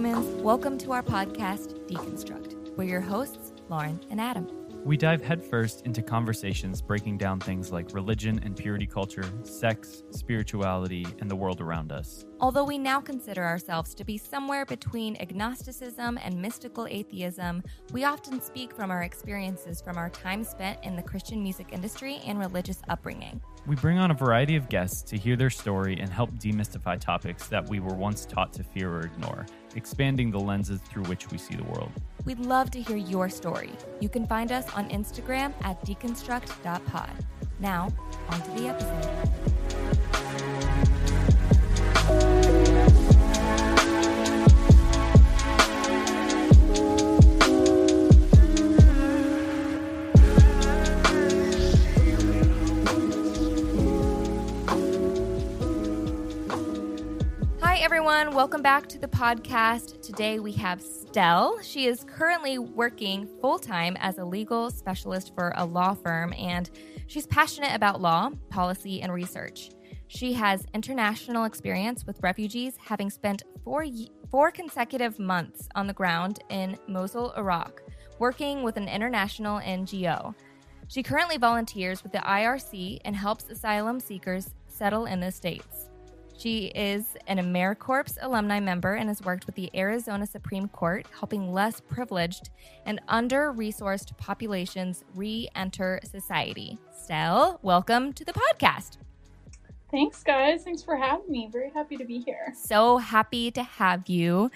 humans. Welcome to our podcast, Deconstruct. We're your hosts, Lauren and Adam. We dive headfirst into conversations breaking down things like religion and purity culture, sex, spirituality, and the world around us. Although we now consider ourselves to be somewhere between agnosticism and mystical atheism, we often speak from our experiences from our time spent in the Christian music industry and religious upbringing. We bring on a variety of guests to hear their story and help demystify topics that we were once taught to fear or ignore, expanding the lenses through which we see the world. We'd love to hear your story. You can find us on Instagram at deconstruct.pod. Now, on to the episode. Everyone. Welcome back to the podcast. Today we have Stell. She is currently working full time as a legal specialist for a law firm, and she's passionate about law, policy, and research. She has international experience with refugees, having spent four, four consecutive months on the ground in Mosul, Iraq, working with an international NGO. She currently volunteers with the IRC and helps asylum seekers settle in the States. She is an AmeriCorps alumni member and has worked with the Arizona Supreme Court, helping less privileged and under resourced populations re enter society. Stell, welcome to the podcast. Thanks, guys. Thanks for having me. Very happy to be here. So happy to have you.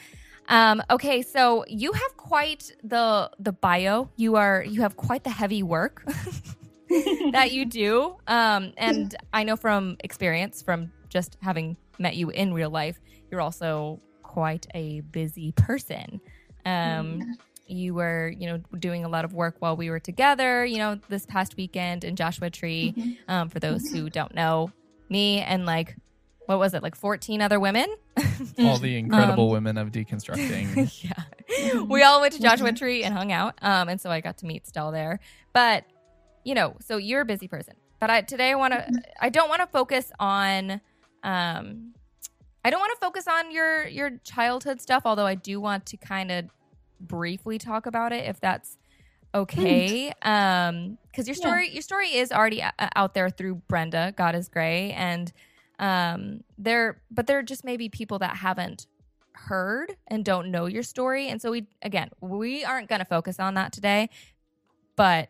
Um, okay, so you have quite the the bio. You are you have quite the heavy work that you do. Um, and I know from experience, from just having met you in real life, you're also quite a busy person. Um, you were, you know, doing a lot of work while we were together, you know, this past weekend in Joshua Tree. Um, for those who don't know, me and like, what was it, like 14 other women? all the incredible women of deconstructing. yeah. We all went to Joshua Tree and hung out. Um, and so I got to meet Stell there. But, you know, so you're a busy person. But I today I want to I don't want to focus on um I don't want to focus on your your childhood stuff, although I do want to kind of briefly talk about it if that's okay. Um cuz your Yeah. story your story is already o- out there through Brenda, God is Grey and um there but there are just maybe people that haven't heard and don't know your story and so we again we aren't going to focus on that today but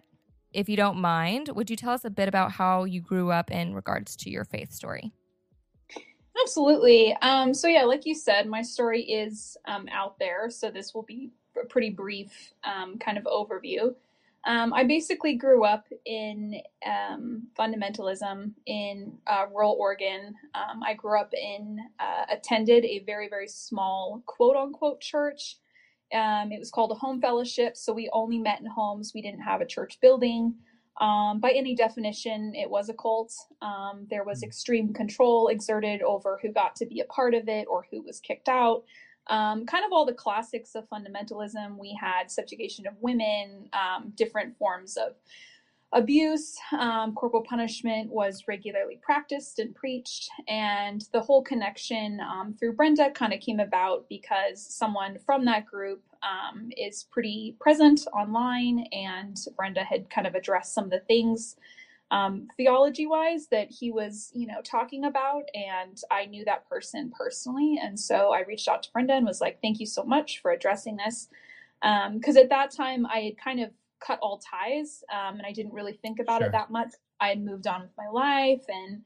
if you don't mind would you tell us a bit about how you grew up in regards to your faith story Absolutely. Um, so, yeah, like you said, my story is um, out there. So, this will be a pretty brief um, kind of overview. Um, I basically grew up in um, fundamentalism in uh, rural Oregon. Um, I grew up in, uh, attended a very, very small quote unquote church. It was called a home fellowship. So, we only met in homes, we didn't have a church building. Um, by any definition, it was a cult. Um, there was extreme control exerted over who got to be a part of it or who was kicked out. Um, kind of all the classics of fundamentalism. We had subjugation of women, um, different forms of abuse, um, corporal punishment was regularly practiced and preached. And the whole connection um, through Brenda kind of came about because someone from that group um, is pretty present online, and Brenda had kind of addressed some of the things um, theology wise that he was, you know, talking about. And I knew that person personally. And so I reached out to Brenda and was like, thank you so much for addressing this. Because at that time, I had kind of cut all ties um, and I didn't really think about Sure. it that much. I had moved on with my life and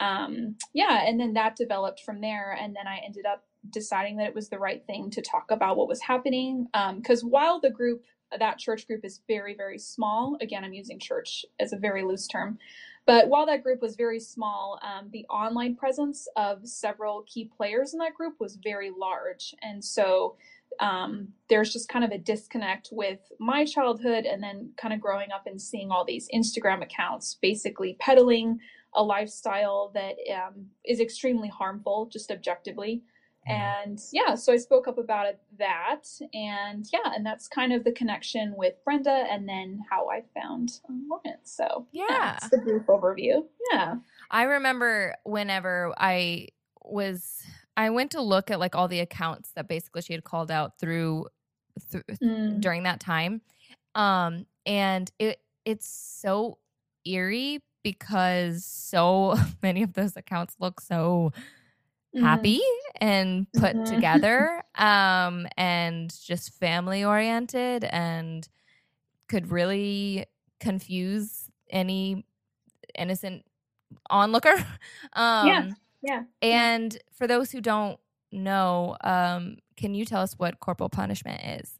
um, yeah, and then that developed from there. And then I ended up deciding that it was the right thing to talk about what was happening. Because while the group, that church group is very, very small, again, I'm using church as a very loose term. But while that group was very small, um, the online presence of several key players in that group was very large. And so um, there's just kind of a disconnect with my childhood and then kind of growing up and seeing all these Instagram accounts basically peddling a lifestyle that um, is extremely harmful, just objectively. And yeah, so I spoke up about it, that, and yeah, and that's kind of the connection with Brenda, and then how I found um, Lawrence. So Yeah. that's the brief overview. Yeah, I remember whenever I was I went to look at like all the accounts that basically she had called out through, through Mm. during that time. Um, and it it's so eerie because so many of those accounts look so Happy and put Mhm. together um and just family oriented and could really confuse any innocent onlooker um Yeah. and for those who don't know um can you tell us what corporal punishment is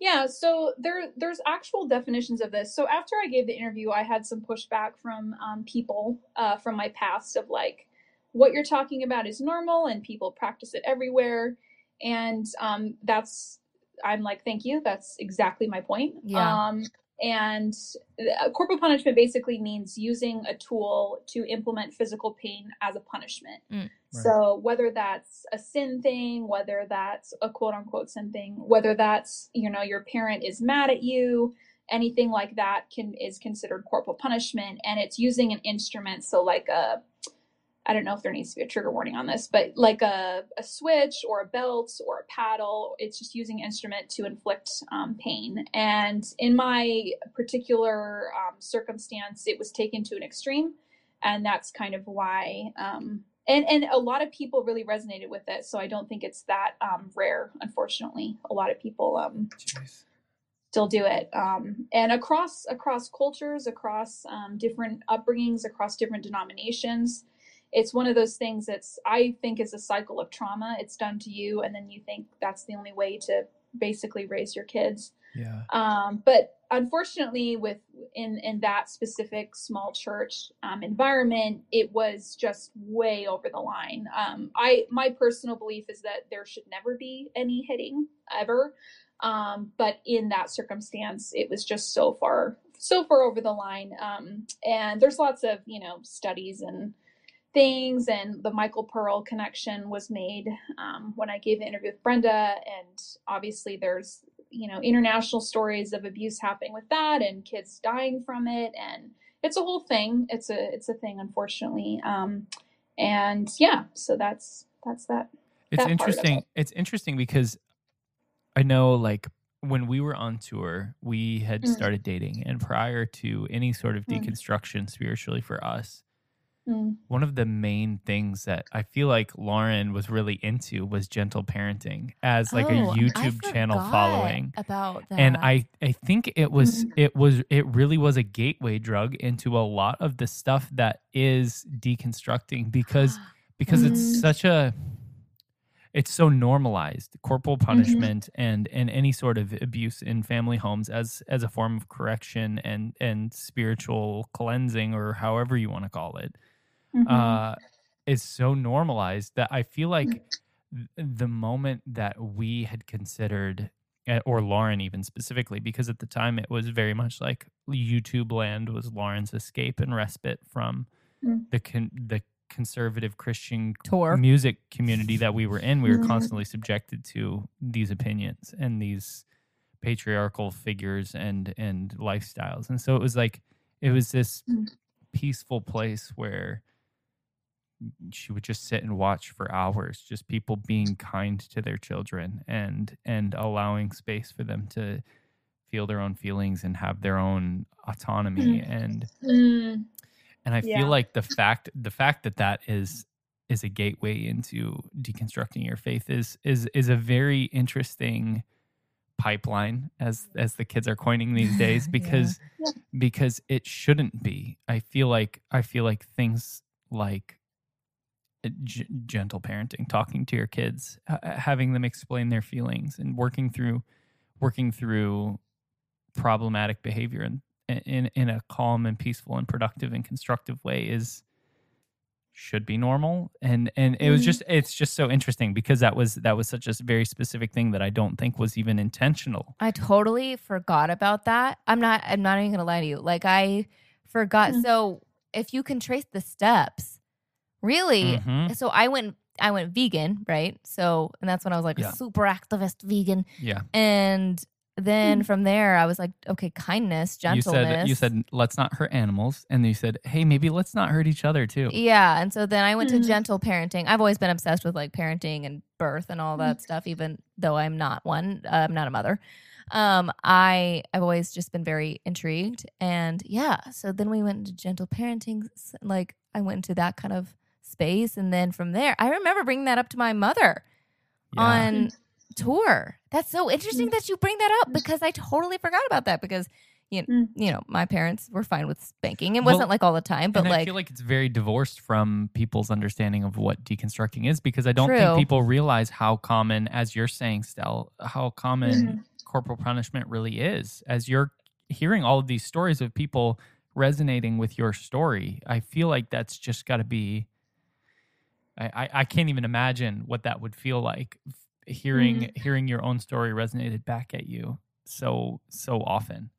Yeah, so there there's actual definitions of this. So after I gave the interview, I had some pushback from um, people uh, from my past of like, what you're talking about is normal and people practice it everywhere, and um, that's I'm like, thank you. That's exactly my point. Yeah. Um, and uh, corporal punishment basically means using a tool to implement physical pain as a punishment. Mm. So whether that's a sin thing, whether that's a quote unquote sin thing, whether that's you know your parent is mad at you, anything like that can is considered corporal punishment, and it's using an instrument. So like a I don't know if there needs to be a trigger warning on this, but like a, a switch or a belt or a paddle, it's just using instrument to inflict um, pain. And in my particular um, circumstance, it was taken to an extreme, and that's kind of why. Um, and and a lot of people really resonated with it, so I don't think it's that um, rare. Unfortunately, a lot of people um, still do it um, and across across cultures across um, different upbringings across different denominations it's one of those things that's i think is a cycle of trauma. It's done to you and then you think that's the only way to basically raise your kids. Yeah. um, but unfortunately with in in that specific small church um, environment it was just way over the line. Um, i my personal belief is that there should never be any hitting ever. Um, but in that circumstance it was just so far so far over the line. Um, and there's lots of you know studies and things and the michael pearl connection was made um, when i gave the interview with brenda and obviously there's you know international stories of abuse happening with that and kids dying from it and it's a whole thing it's a it's a thing unfortunately um, and yeah so that's that's that It's that interesting. it. It's interesting because I know like when we were on tour, we had Mm. started dating and prior to any sort of Mm. deconstruction spiritually for us, Mm. one of the main things that I feel like Lauren was really into was gentle parenting as like Oh, a YouTube channel following. about that And I I think it was Mhm. it was it really was a gateway drug into a lot of the stuff that is deconstructing because because Mhm. it's such a it's so normalized corporal punishment and and any sort of abuse in family homes as as a form of correction and and spiritual cleansing or however you want to call it Mhm. uh is so normalized that i feel like the moment that we had considered eh, or Lauren even specifically because at the time it was very much like YouTube land was Lauren's escape and respite from Mm. the con- the conservative Christian tour music community that we were in, we were Mhm. constantly subjected to these opinions and these patriarchal figures and and lifestyles. And so it was like it was this Mm. peaceful place where she would just sit and watch for hours just people being kind to their children and and allowing space for them to feel their own feelings and have their own autonomy and Mm. and I Yeah. feel like the fact the fact that that is is a gateway into deconstructing your faith is is is a very interesting pipeline as as the kids are coining these days because Yeah. because it shouldn't be. I feel like I feel like things like g- gentle parenting, talking to your kids, ha- having them explain their feelings and working through working through problematic behavior in in in a calm and peaceful and productive and constructive way is should be normal and and it was Mhm. just it's just so interesting because that was that was such a very specific thing that I don't think was even intentional. I totally forgot about that. I'm not I'm not even gonna lie to you. Like I forgot. Mm. So if you can trace the steps, really Mhm. so I went I went vegan, right? So and that's when I was like Yeah. a super activist vegan. Yeah. And then Hmm. from there, I was like, okay, kindness, gentleness. You said you said let's not hurt animals, and then you said, hey, maybe let's not hurt each other too. Yeah. And so then I went to Mhm. gentle parenting. I've always been obsessed with like parenting and birth and all Mm. that stuff, even though I'm not one. uh, I'm not a mother. Um, I I've always just been very intrigued. And yeah, so then we went into gentle parenting. s- Like I went into that kind of space. And then from there, I remember bringing that up to my mother Yeah. on tour. That's so interesting that you bring that up because I totally forgot about that because you know, Mm. you know, my parents were fine with spanking. It wasn't like all the time, but and like I feel like it's very divorced from people's understanding of what deconstructing is because I don't True. think people realize how common, as you're saying, Stell, how common Mhm. corporal punishment really is. As you're hearing all of these stories of people resonating with your story, I feel like that's just got to be. I, I, can't even imagine what that would feel like hearing hearing your own story resonated back at you so so often.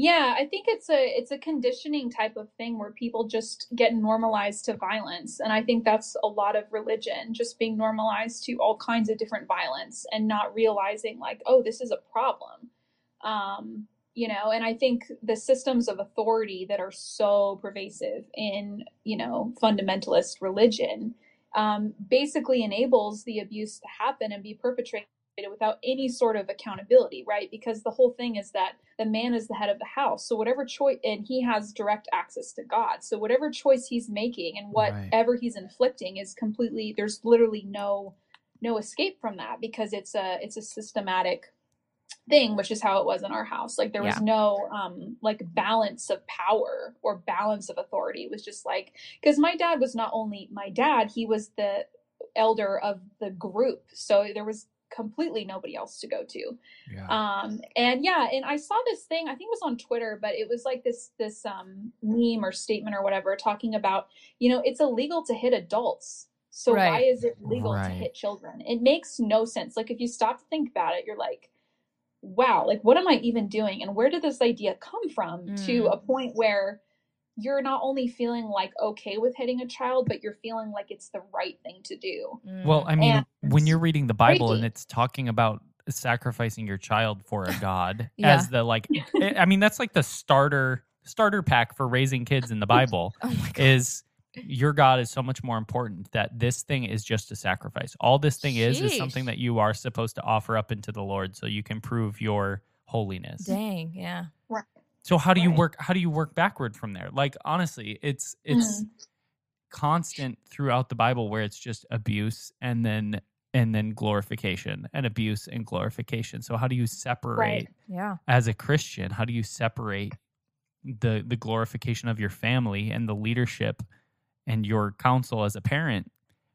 Yeah, I think it's a it's a conditioning type of thing where people just get normalized to violence, and I think that's a lot of religion, just being normalized to all kinds of different violence and not realizing like, oh, this is a problem. Um, you know, and I think the systems of authority that are so pervasive in you know fundamentalist religion um, basically enables the abuse to happen and be perpetrated without any sort of accountability, right? Because the whole thing is that the man is the head of the house. So whatever choice, and he has direct access to God. So whatever choice he's making and Right. whatever he's inflicting is completely. There's literally no no escape from that because it's a it's a systematic thing which is how it was in our house. Like there was Yeah. no um like balance of power or balance of authority. It was just like because my dad was not only my dad he was the elder of the group. So there was completely nobody else to go to. Yeah. um and yeah and i saw this thing i think it was on twitter but it was like this this um meme or statement or whatever talking about you know it's illegal to hit adults. So why is it legal Right. to hit children? It makes no sense. Like if you stop to think about it you're like wow like what am i even doing and where did this idea come from to Mm. a point where you're not only feeling like okay with hitting a child but you're feeling like it's the right thing to do Well, I mean, And when you're reading the Bible and it's talking about sacrificing your child for a god Yeah. as the like I I mean that's like the starter starter pack for raising kids in the Bible oh is your god is so much more important that this thing is just a sacrifice. All this thing is is something that you are supposed to offer up into the Lord so you can prove your holiness. dang, yeah. So how do you work how do you work backward from there? Like honestly, it's it's Mhm. constant throughout the Bible where it's just abuse and then and then glorification and abuse and glorification. So how do you separate Yeah. as a Christian, how do you separate the the glorification of your family and the leadership and your counsel as a parent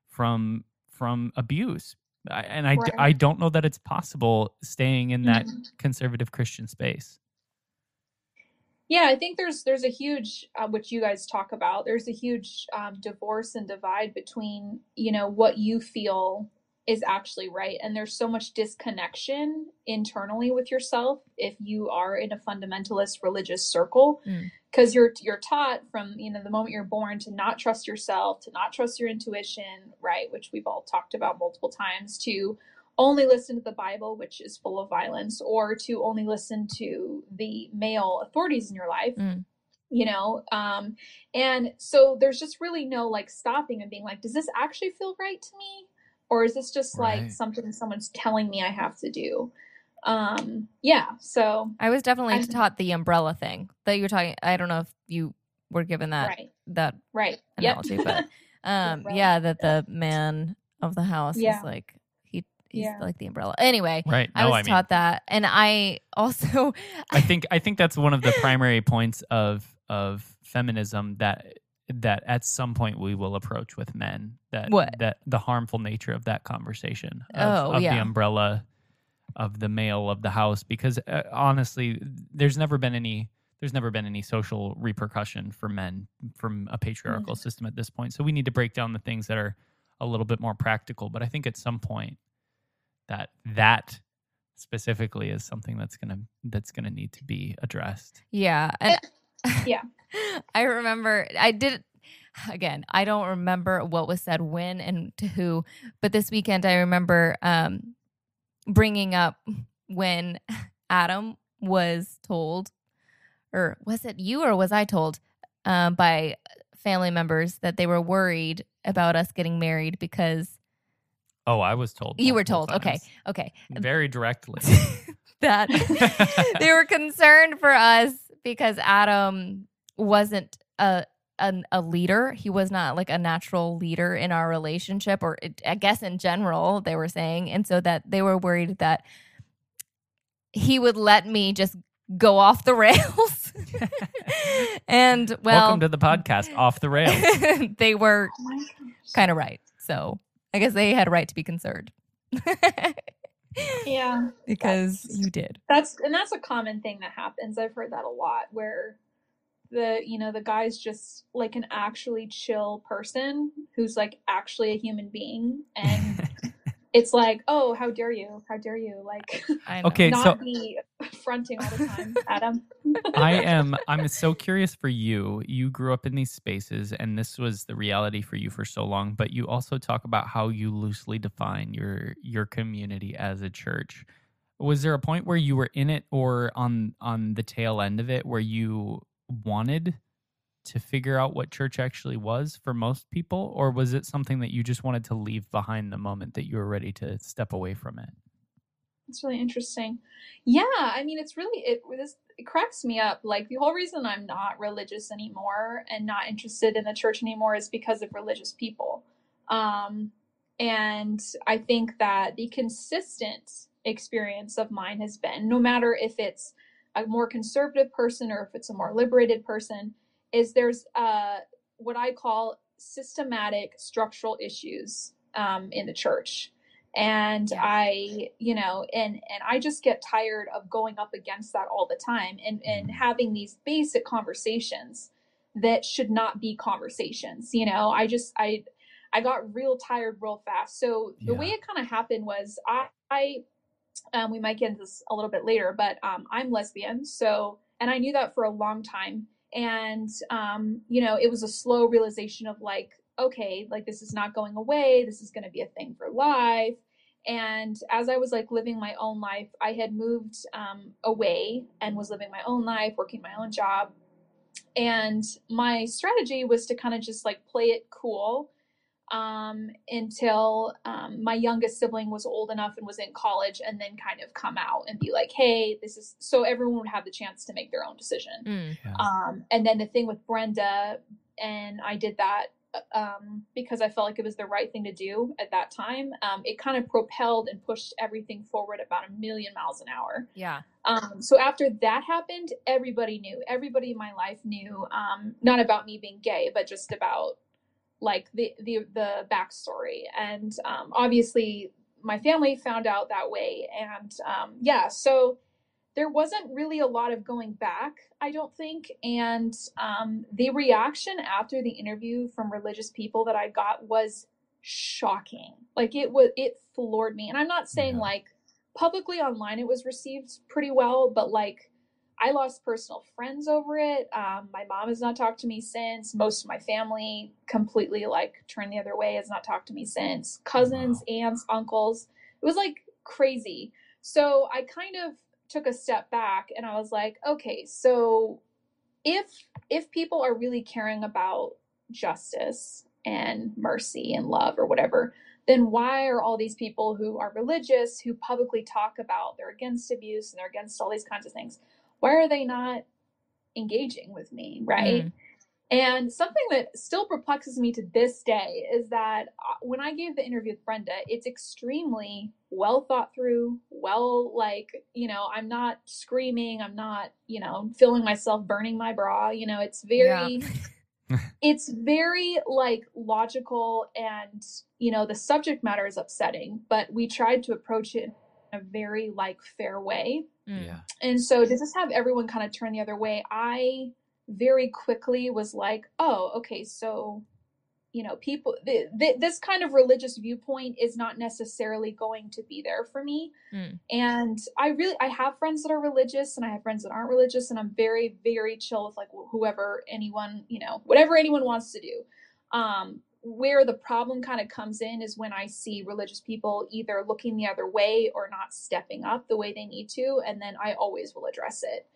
from from abuse? I, and I, Right. I don't know that it's possible staying in that Mhm. conservative Christian space. Yeah, I think there's there's a huge uh, which you guys talk about. There's a huge um, divorce and divide between you know what you feel is actually right, and there's so much disconnection internally with yourself if you are in a fundamentalist religious circle, Mm. because you're you're taught from you know the moment you're born to not trust yourself, to not trust your intuition, right? Which we've all talked about multiple times. To only listen to the Bible, which is full of violence, or to only listen to the male authorities in your life. Mm. You know, um, and so there's just really no like stopping and being like, does this actually feel right to me? Or is this just Right. like something someone's telling me I have to do? Um, yeah, so I was definitely I- taught the umbrella thing that you were talking. I don't know if you were given that right, that right. Yep. analogy, but um, yeah, that the man of the house Yeah. is like he he's Yeah. like the umbrella. Anyway, Right. I was I mean taught that, and I also I think I think that's one of the primary points of of feminism that that at some point we will approach with men that What? that the harmful nature of that conversation of, Oh, of yeah. the umbrella of the male of the house because uh, honestly there's never been any there's never been any social repercussion for men from a patriarchal system at this point so we need to break down the things that are a little bit more practical but i think at some point that that specifically is something that's gonna that's gonna need to be addressed yeah, and Yeah. I remember I did again. I don't remember what was said when and to who, but this weekend I remember um, bringing up when Adam was told, or was it you or was I told um, by family members that they were worried about us getting married because Oh, I was told. you were told. Okay. Okay. Very directly. that they were concerned for us because Adam wasn't a, a a leader. He was not like a natural leader in our relationship, or it, I guess in general, they were saying, and so that they were worried that he would let me just go off the rails. and well, Welcome to the podcast, Off the Rails. they were Oh kind of right. So I guess they had a right to be concerned. Yeah. because That's- you did. That's and that's a common thing that happens. I've heard that a lot where the you know the guy's just like an actually chill person who's like actually a human being and it's like oh how dare you how dare you like I know. Okay, not so- be fronting all the time adam I am I'm so curious for you. You grew up in these spaces and this was the reality for you for so long, but you also talk about how you loosely define your your community as a church. Was there a point where you were in it or on on the tail end of it where you wanted to figure out what church actually was for most people or was it something that you just wanted to leave behind the moment that you were ready to step away from it? It's really interesting. Yeah, I mean, it's really it. This it cracks me up. Like the whole reason I'm not religious anymore and not interested in the church anymore is because of religious people. Um, and I think that the consistent experience of mine has been, no matter if it's a more conservative person or if it's a more liberated person, is there's uh, what I call systematic structural issues um, in the church and Yeah. i you know and and i just get tired of going up against that all the time and and having these basic conversations that should not be conversations you know i just i i got real tired real fast so the Yeah. way it kind of happened was i i um, we might get into this a little bit later but um, i'm lesbian so and i knew that for a long time. And um, you know it was a slow realization of like okay like this is not going away. This is going to be a thing for life. And as i was like living my own life i had moved um, away and was living my own life working my own job. And my strategy was to kind of just like play it cool um, until um, my youngest sibling was old enough and was in college and then kind of come out and be like hey this is so everyone would have the chance to make their own decision Mm. um, and then the thing with Brenda, and I did that um, because I felt like it was the right thing to do at that time. Um, it kind of propelled and pushed everything forward about a million miles an hour. Yeah. Um, so after that happened, everybody knew. Everybody in my life knew, um, not about me being gay, but just about like the the the backstory. And um, obviously, my family found out that way. And um, yeah, so there wasn't really a lot of going back, I don't think. And um, the reaction after the interview from religious people that I got was shocking. Like it was, it floored me. And I'm not saying Yeah. like publicly online it was received pretty well, but like I lost personal friends over it. Um, my mom has not talked to me since. Most of my family completely like turned the other way, has not talked to me since. Cousins, aunts, uncles. It was like crazy. So I kind of took a step back and I was like, okay, so if if people are really caring about justice and mercy and love or whatever, then why are all these people who are religious who publicly talk about they're against abuse and they're against all these kinds of things, why are they not engaging with me, right? Mm. And something that still perplexes me to this day is that uh, when I gave the interview with Brenda, it's extremely well thought through, well, like, you know, I'm not screaming, I'm not, you know, feeling myself burning my bra. You know, it's very, it's very like logical and, you know, the subject matter is upsetting, but we tried to approach it in a very like fair way. Mm. And so to just have everyone kind of turn the other way, I very quickly was like, oh, okay, so, you know, people, th- th- this kind of religious viewpoint is not necessarily going to be there for me. Mm. And I really, I have friends that are religious and I have friends that aren't religious, and I'm very, very chill with like wh- whoever, anyone, you know, whatever anyone wants to do. Um, where the problem kind of comes in is when I see religious people either looking the other way or not stepping up the way they need to. And then I always will address it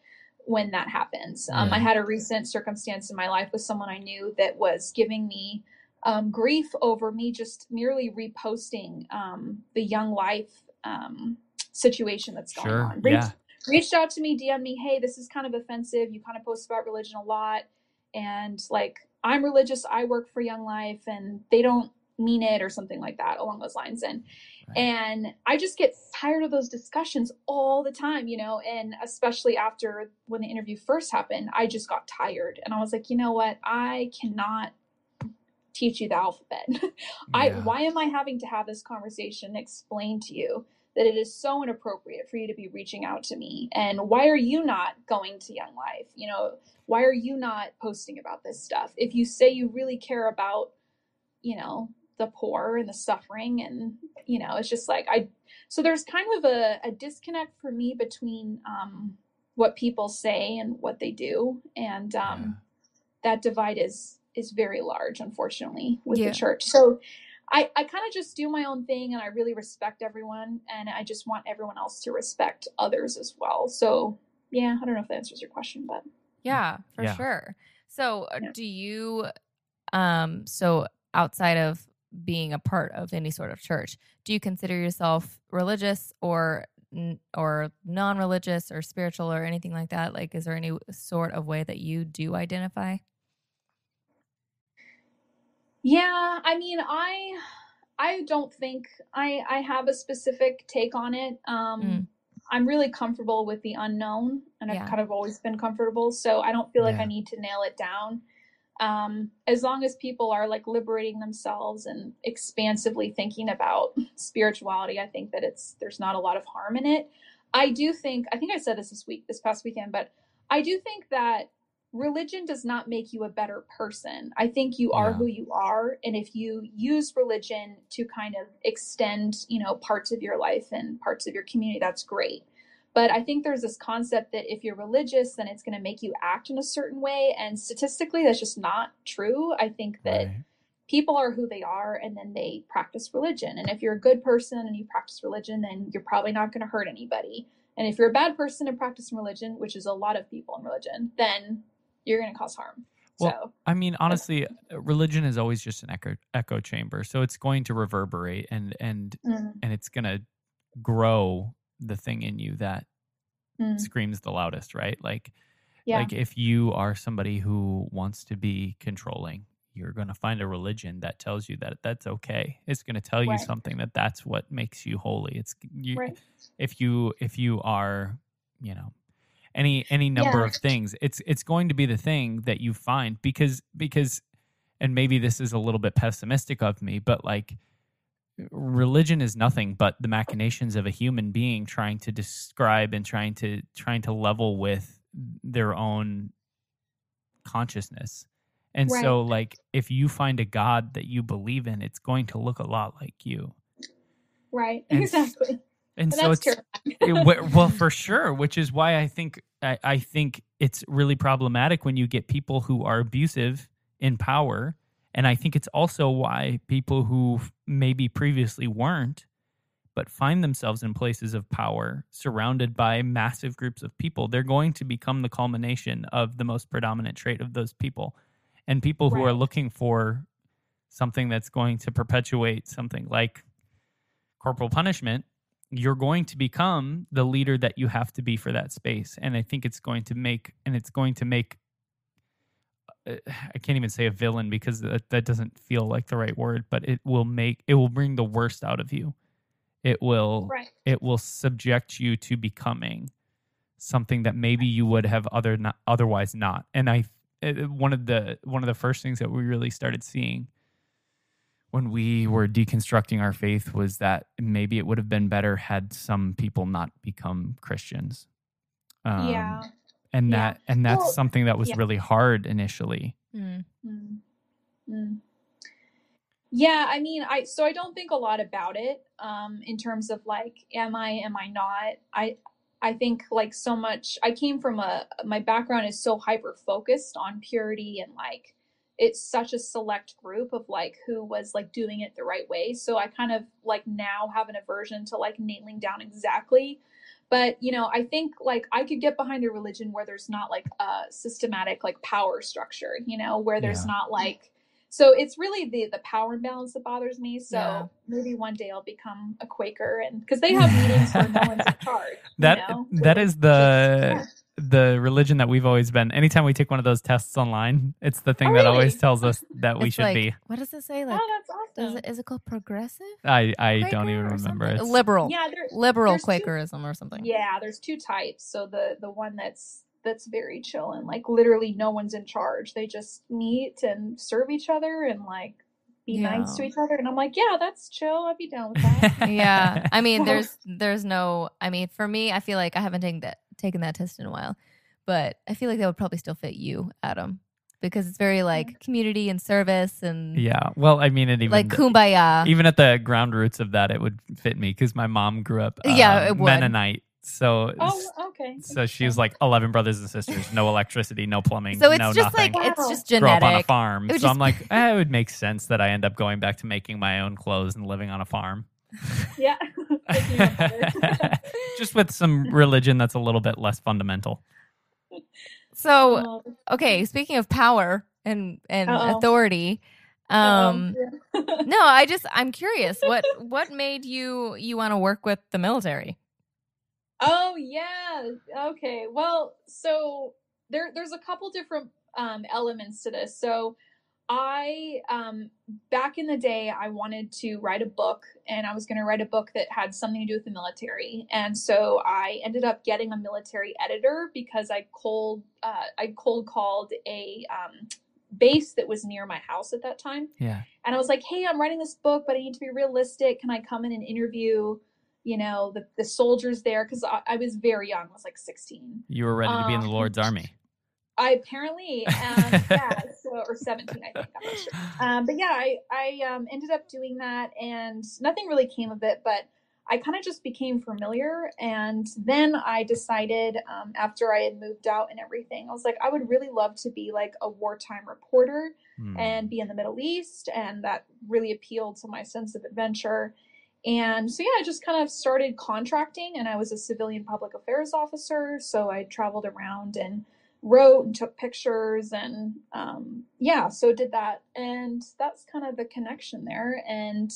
when that happens. Um, I had a recent circumstance in my life with someone I knew that was giving me um, grief over me just merely reposting um, the young life um, situation that's going Sure. on. Reached, Yeah. reached out to me, DM me, hey, this is kind of offensive. You kind of post about religion a lot. And like, I'm religious, I work for Young Life, and they don't mean it or something like that along those lines. And Right. and I just get tired of those discussions all the time, you know, and especially after when the interview first happened, I just got tired and I was like, you know what? I cannot teach you the alphabet. I Yeah. why am I having to have this conversation and explain to you that it is so inappropriate for you to be reaching out to me and why are you not going to Young Life? You know, why are you not posting about this stuff? If you say you really care about, you know, the poor and the suffering and you know, it's just like I so there's kind of a, a disconnect for me between um what people say and what they do. And um that divide is is very large unfortunately with Yeah. the church so i i kind of just do my own thing and i really respect everyone and i just want everyone else to respect others as well so yeah i don't know if that answers your question but Yeah, for Yeah. sure. So, uh, Yeah. do you, um, so outside of being a part of any sort of church, do you consider yourself religious or or non-religious or spiritual or anything like that? Like, is there any sort of way that you do identify? Yeah i mean i i don't think i i have a specific take on it um Mm. i'm really comfortable with the unknown and Yeah. i've kind of always been comfortable so i don't feel like Yeah. i need to nail it down um, as long as people are like liberating themselves and expansively thinking about spirituality i think that it's there's not a lot of harm in it i do think i think i said this this week this past weekend but i do think that religion does not make you a better person i think you are Yeah. who you are and if you use religion to kind of extend you know parts of your life and parts of your community that's great but I think there's this concept that if you're religious, then it's going to make you act in a certain way. And statistically, that's just not true. I think that Right. people are who they are and then they practice religion. And if you're a good person and you practice religion, then you're probably not going to hurt anybody. And if you're a bad person and practicing religion, which is a lot of people in religion, then you're going to cause harm. Well, so, I mean, honestly, religion is always just an echo echo chamber, so it's going to reverberate and and mm, and it's going to grow the thing in you that mm, screams the loudest, right? Like yeah, like if you are somebody who wants to be controlling, you're going to find a religion that tells you that that's okay. It's going to tell you Right. something that that's what makes you holy. It's you, right. if you if you are, you know, any any number Yeah. of things, it's it's going to be the thing that you find because because and maybe this is a little bit pessimistic of me, but like religion is nothing but the machinations of a human being trying to describe and trying to trying to level with their own consciousness. And Right. so like if you find a god that you believe in, it's going to look a lot like you. Right. And- exactly. And so that's it's it- well for sure which is why i think I, I think it's really problematic when you get people who are abusive in power. And i think it's also why people who maybe previously weren't but find themselves in places of power surrounded by massive groups of people they're going to become the culmination of the most predominant trait of those people. And people who are looking for something that's going to perpetuate something like corporal punishment you're going to become the leader that you have to be for that space. And i think it's going to make and it's going to make uh, i can't even say a villain because that, that doesn't feel like the right word but it will make it will bring the worst out of you. It will right. it will subject you to becoming something that maybe you would have other not, otherwise not. And i uh, one of the one of the first things that we really started seeing when we were deconstructing our faith was that maybe it would have been better had some people not become christians um, yeah. and Yeah. that and that's Well, something that was yeah. really hard initially Mm. Mm. Mm. Yeah, I mean, I so I don't think a lot about it um in terms of like am I am I not? I I think like so much I came from a my background is so hyper focused on purity and like it's such a select group of like who was like doing it the right way. So I kind of like now have an aversion to like nailing down exactly. But you know, I think like I could get behind a religion where there's not like a systematic like power structure, you know, where there's Yeah. not like so it's really the the power imbalance that bothers me. So Yeah. maybe one day I'll become a Quaker and because they have meetings where no one's in charge. you That know? that is the. The religion that we've always been. Anytime we take one of those tests online, it's the thing Oh, that really? always tells us that we It's should like, be. What does it say? Oh, like, Oh, that's does awesome. it, is it called progressive? I I don't even remember. something? It's, liberal. Yeah, there, liberal there's two- Quakerism or something. Yeah, there's two types. So the the one that's that's very chill and like literally no one's in charge. They just meet and serve each other and like be nice to each other. And I'm like, yeah, that's chill. I'd be down with that. yeah i mean there's there's no i mean for me i feel like i haven't taken that taken that test in a while but i feel like that would probably still fit you adam because it's very like community and service and yeah. Well, I mean, it even like kumbaya even at the ground roots of that, it would fit me because my mom grew up uh, Yeah, it would. Mennonite. So oh, okay. so she was like eleven brothers and sisters, no electricity, no plumbing, so it's no just nothing. like it's Wow. just Grow up on a farm. So would I'm like, eh, it would make sense that I end up going back to making my own clothes and living on a farm. yeah. Making it better. just with some religion that's a little bit less fundamental. so okay speaking of power and and Uh-oh. authority um no i just i'm curious what what made you you want to work with the military Oh yeah. Okay. Well, so there there's a couple different um, elements to this. So I um, back in the day I wanted to write a book and I was going to write a book that had something to do with the military. And so I ended up getting a military editor because I cold uh, I cold called a um, base that was near my house at that time. Yeah. And I was like, "Hey, I'm writing this book, but I need to be realistic. Can I come in and interview you know the, the soldiers there because I, I was very young i was like 16 You were ready to be in the Um, Lord's army. I apparently um, yeah so, or 17 i think i'm sure um, but yeah i, I um, ended up doing that and nothing really came of it but i kind of just became familiar and then i decided um, after i had moved out and everything i was like i would really love to be like a wartime reporter Hmm. and be in the Middle East, and that really appealed to my sense of adventure. And so, yeah, I just kind of started contracting, and I was a civilian public affairs officer. So I traveled around and wrote and took pictures, and um, yeah, so did that. And that's kind of the connection there. And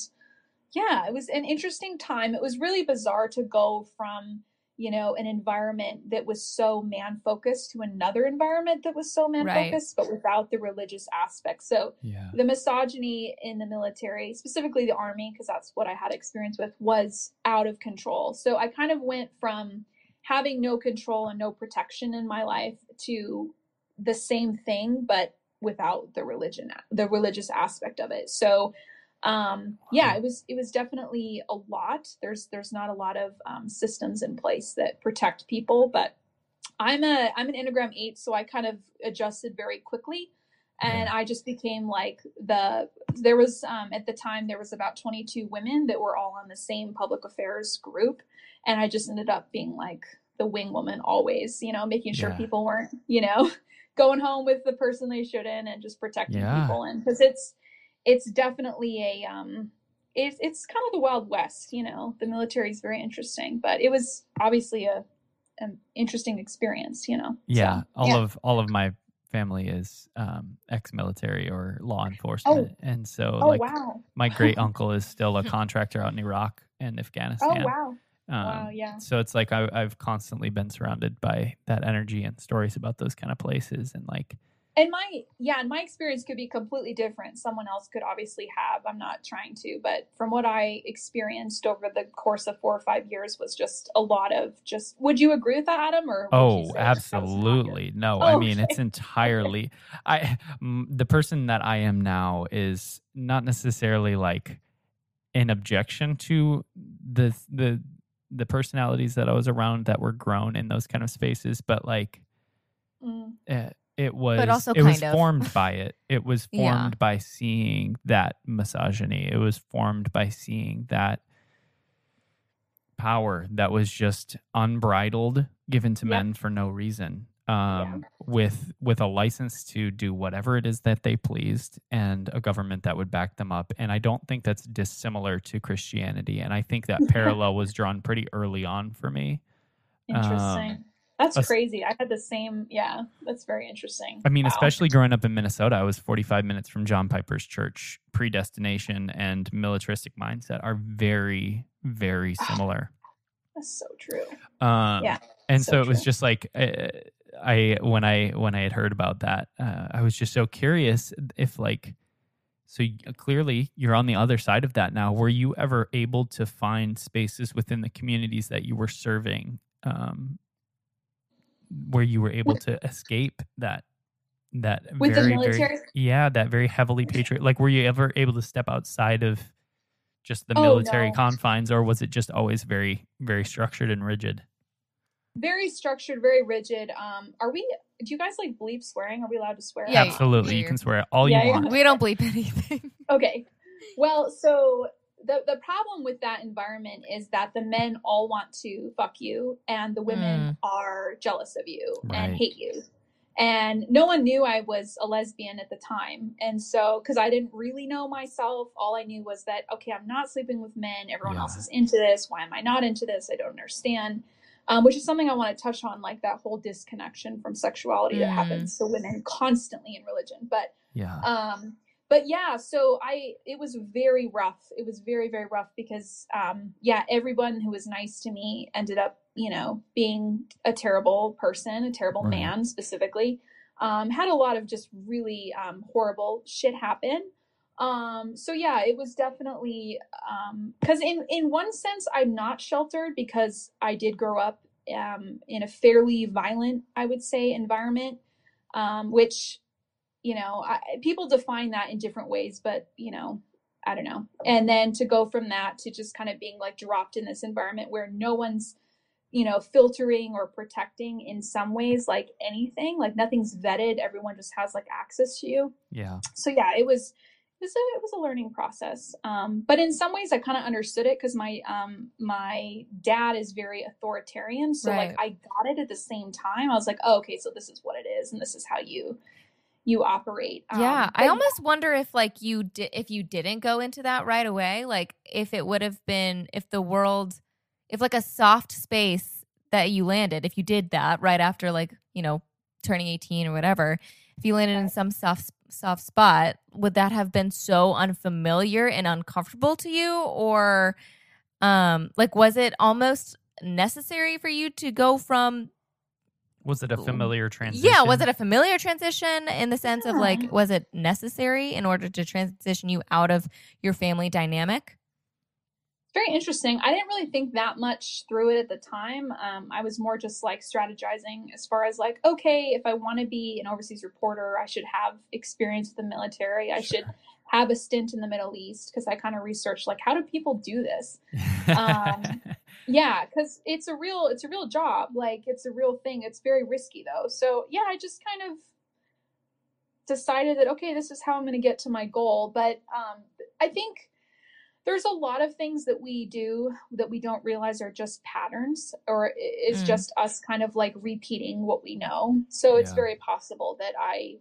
yeah, it was an interesting time. It was really bizarre to go from you know an environment that was so man focused to another environment that was so man Right. focused but without the religious aspect so yeah. the misogyny in the military, specifically the army, because that's what I had experience with, was out of control. So I kind of went from having no control and no protection in my life to the same thing, but without the religion, the religious aspect of it. So um yeah it was it was definitely a lot. There's there's not a lot of um, systems in place that protect people but i'm a i'm an enneagram 8 so i kind of adjusted very quickly and Yeah. i just became like the there was um, at the time there was about 22 women that were all on the same public affairs group and i just ended up being like the wing woman always you know making sure Yeah. people weren't you know going home with the person they shouldn't and just protecting Yeah. people and because it's it's definitely a um it's it's kind of the wild west you know the military is very interesting but it was obviously a an interesting experience you know Yeah. So, all yeah. of all of my family is um, ex-military or law enforcement, and so oh like wow my great uncle is still a contractor out in Iraq and Afghanistan. oh Afghanistan. wow Um, wow yeah So it's like I, I've constantly been surrounded by that energy and stories about those kind of places, and like and my yeah and my experience could be completely different someone else could obviously have i'm not trying to but from what i experienced over the course of four or five years was just a lot of just would you agree with that adam or Oh, say that was not good? absolutely. No, Oh, I mean okay. it's entirely. I m- the person that I am now is not necessarily like an objection to the the the personalities that I was around that were grown in those kind of spaces, but like Mm, uh, it was but also it was of. formed by it. It was Yeah. formed by seeing that misogyny. It was formed by seeing that power that was just unbridled given to men for no reason. um, with with a license to do whatever it is that they pleased and a government that would back them up. And I don't think that's dissimilar to Christianity. And I think that parallel was drawn pretty early on for me. Interesting. Um, that's us- crazy. I had the same. Yeah, that's very interesting. I mean, Wow. especially growing up in Minnesota, I was 45 minutes from John Piper's church. Predestination and militaristic mindset are very, very similar. That's so true. Um, Yeah, and so, so it was just like uh, I when I when I had heard about that, uh, I was just so curious if like so clearly you're on the other side of that now. Were you ever able to find spaces within the communities that you were serving um, where you were able to escape that that With the very military? very yeah that very heavily patriot like were you ever able to step outside of just the Oh, military no. confines or was it just always very very structured and rigid Very structured, very rigid. Um, are we? Do you guys like bleep swearing? Are we allowed to swear? Yeah, Absolutely. You you're- can swear all Yeah, you yeah. want. We don't bleep anything. Okay. Well, so the the problem with that environment is that the men all want to fuck you, and the women are jealous of you and hate you. And no one knew I was a lesbian at the time, and so because I didn't really know myself, all I knew was that okay, I'm not sleeping with men. Everyone else is into this. Why am I not into this? I don't understand. Um, which is something I want to touch on, like that whole disconnection from sexuality that Mm. happens to women constantly in religion. But Yeah. um but yeah so i it was very rough. It was very very rough because um yeah everyone who was nice to me ended up you know being a terrible person a terrible Right. man specifically. Um had a lot of just really um horrible shit happen. Um so yeah it was definitely um because in in one sense i'm not sheltered because i did grow up um in a fairly violent i would say environment um which you know I, people define that in different ways but you know i don't know. And then to go from that to just kind of being like dropped in this environment where no one's you know filtering or protecting in some ways like anything like nothing's vetted everyone just has like access to you. Yeah. so yeah it was it was a, it was a learning process. Um, but in some ways i kind of understood it because my um, my dad is very authoritarian. So like i got it at the same time. I was like oh, okay so this is what it is and this is how you you operate yeah, Um, I but almost wonder if like you did if you didn't go into that right away, like if it would have been if the world if like a soft space that you landed, if you did that right after like, you know, turning 18 or whatever, if you landed in some soft soft spot, would that have been so unfamiliar and uncomfortable to you? Or um like was it almost necessary for you to go from Was it a familiar transition? yeah, was it a familiar transition in the sense of like, was it necessary in order to transition you out of your family dynamic? very interesting. I didn't really think that much through it at the time. Um, i was more just like strategizing as far as like okay if i want to be an overseas reporter i should have experience with the military. I should have a stint in the middle east because i kind of researched like how do people do this? Um, yeah because it's a real it's a real job like it's a real thing it's very risky though so yeah i just kind of decided that okay this is how i'm going to get to my goal but um, i think there's a lot of things that we do that we don't realize are just patterns or i- it's Mm. just us kind of like repeating what we know so it's Yeah. very possible that i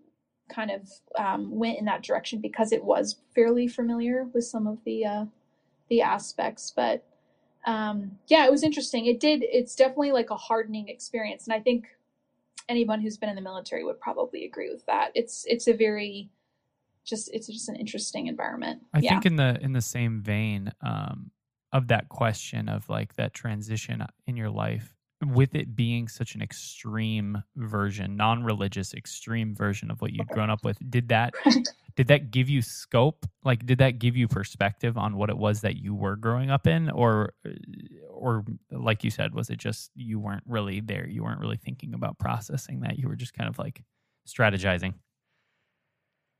kind of um, went in that direction because it was fairly familiar with some of the uh, the aspects but um, yeah it was interesting. It did it's definitely like a hardening experience and i think anyone who's been in the military would probably agree with that. It's it's a very just it's just an interesting environment. I yeah. think in the in the same vein um, of that question of like that transition in your life, with it being such an extreme version, non-religious extreme version of what you'd grown up with, did that did that give you scope? Like, did that give you perspective on what it was that you were growing up in, or or like you said, was it just you weren't really there? You weren't really thinking about processing that. You were just kind of like strategizing.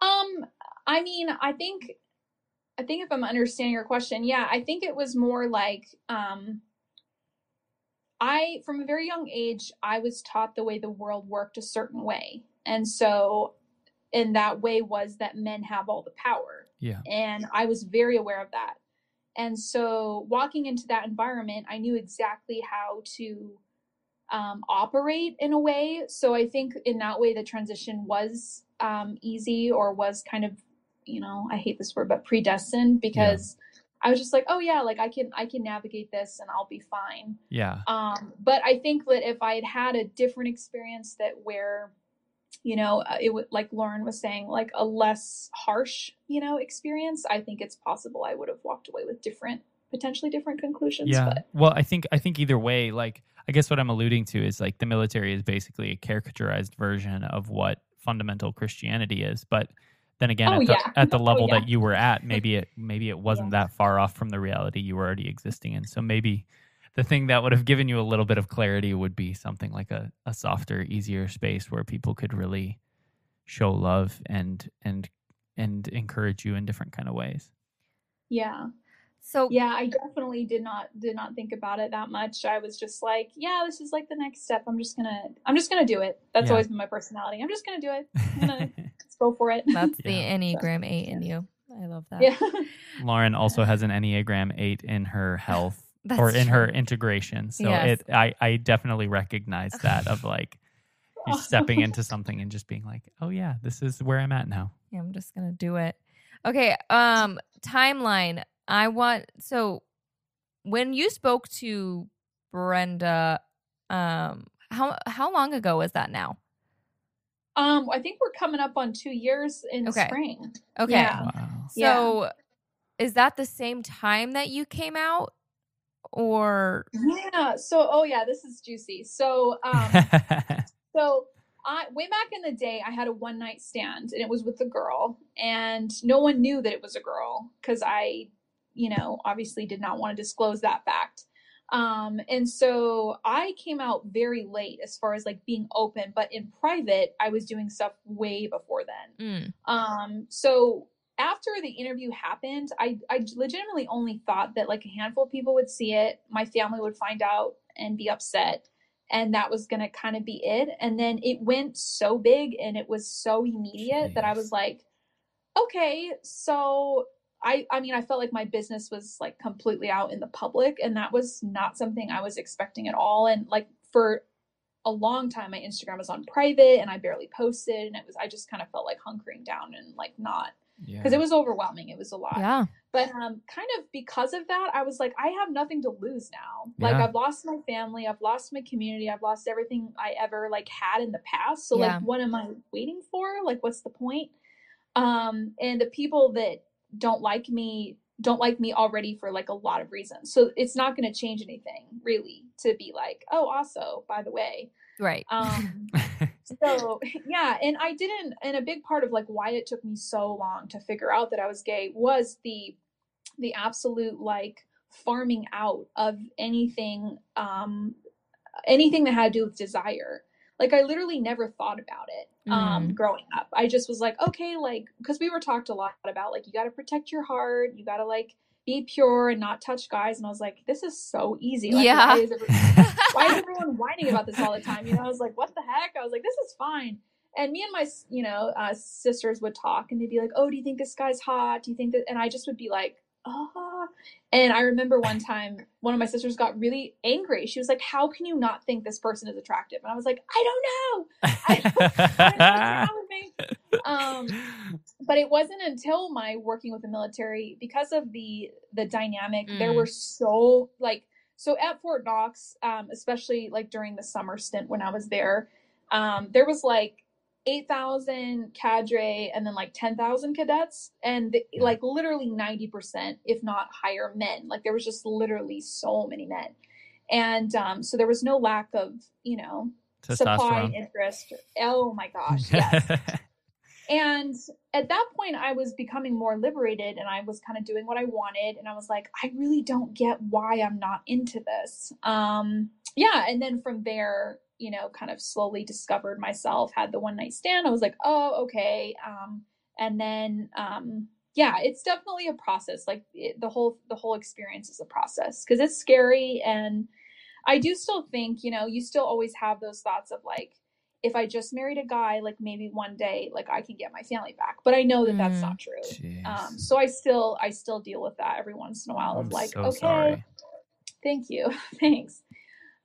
Um, I mean, I think, I think if I'm understanding your question, yeah, I think it was more like, um, I, from a very young age, I was taught the way the world worked a certain way. And so, in that way was that men have all the power. Yeah. And I was very aware of that. And so, walking into that environment, I knew exactly how to um, operate in a way. So I think in that way, the transition was um, easy or was kind of, you know, I hate this word, but predestined because I was just like, oh yeah, like I can I can navigate this and I'll be fine. Yeah. Um, but I think that if I had had a different experience that where, you know, uh, it would like Lauren was saying, like a less harsh, you know, experience, I think it's possible I would have walked away with different, potentially different conclusions. Yeah. But Well, I think I think either way, like I guess what I'm alluding to is like the military is basically a caricaturized version of what fundamental Christianity is, but then again, Oh, at the, yeah. at the Oh, level yeah. that you were at, maybe it maybe it wasn't that far off from the reality you were already existing in. So maybe the thing that would have given you a little bit of clarity would be something like a, a softer, easier space where people could really show love and and and encourage you in different kind of ways. yeah. So Yeah, I definitely did not did not think about it that much. I was just like, yeah, this is like the next step. I'm just gonna I'm just gonna do it. That's Yeah. always been my personality. I'm just gonna do it. I'm gonna let's go for it. that's the Yeah. Enneagram 8 in you. I love that. yeah. Lauren also has an Enneagram 8 in her health or That's in her integration. So Yes. it I, I definitely recognize that of like you're stepping into something and just being like, "Oh yeah, this is where I'm at now." Yeah, I'm just gonna do it. Okay. Um, timeline. I want so when you spoke to Brenda, um, how how long ago was that now? Um, I think we're coming up on two years in Okay. spring. Okay. Yeah. Wow. So is that the same time that you came out? Or Yeah. So oh yeah, this is juicy. So um So I way back in the day, I had a one night stand, and it was with a girl, and no one knew that it was a girl because I, you know, obviously did not want to disclose that fact. Um, and so I came out very late as far as like being open, but in private, I was doing stuff way before then. mm, Um, so after the interview happened, I, I legitimately only thought that like a handful of people would see it, my family would find out and be upset, and that was gonna kind of be it. And then it went so big and it was so immediate that I was like, okay, so I I mean I felt like my business was like completely out in the public, and that was not something I was expecting at all. And like for a long time, my Instagram was on private, and I barely posted, and it was I just kind of felt like hunkering down and like not yeah. because it was overwhelming. It was a lot. yeah. But um, kind of because of that, I was like, I have nothing to lose now. Like I've lost my family, I've lost my community, I've lost everything I ever like had in the past. So Yeah. like, what am I waiting for? Like, what's the point? Um, and the people that don't like me don't like me already for like a lot of reasons. So it's not going to change anything really to be like, oh, also by the way, Right. um, so yeah and i didn't and a big part of like why it took me so long to figure out that i was gay was the the absolute like farming out of anything um anything that had to do with desire like i literally never thought about it um growing up i just was like okay like because we were talked a lot about like you got to protect your heart you got to like be pure and not touch guys and i was like this is so easy like, Yeah. why is every- why is everyone whining about this all the time? You know, I was like, what the heck? I was like, this is fine. And me and my, you know, uh, sisters would talk and they'd be like, oh, do you think this guy's hot? Do you think that? And I just would be like, oh. And I remember one time, one of my sisters got really angry. She was like, how can you not think this person is attractive? And I was like, I don't know. I don't know what's wrong with me. Um, but it wasn't until my working with the military because of the the dynamic there Mm. were so like so at fort knox um, especially like during the summer stint when i was there um, there was like 8000 cadre and then like 10000 cadets and the, Yeah. like literally 90% if not higher men like there was just literally so many men and um, so there was no lack of you know supply and interest oh my gosh yes and at that point, I was becoming more liberated and I was kind of doing what I wanted. And I was like, I really don't get why I'm not into this. Um, yeah. And then from there, you know, kind of slowly discovered myself, had the one night stand. I was like, oh, okay. Um, and then, um, yeah, it's definitely a process. Like it, the whole, the whole experience is a process because it's scary. And I do still think, you know, you still always have those thoughts of like, if I just married a guy, like maybe one day, like I can get my family back. But I know that that's Mm. not true. Um, so I still, I still deal with that every once in a while. I'm Of like, so okay, sorry. thank you, thanks.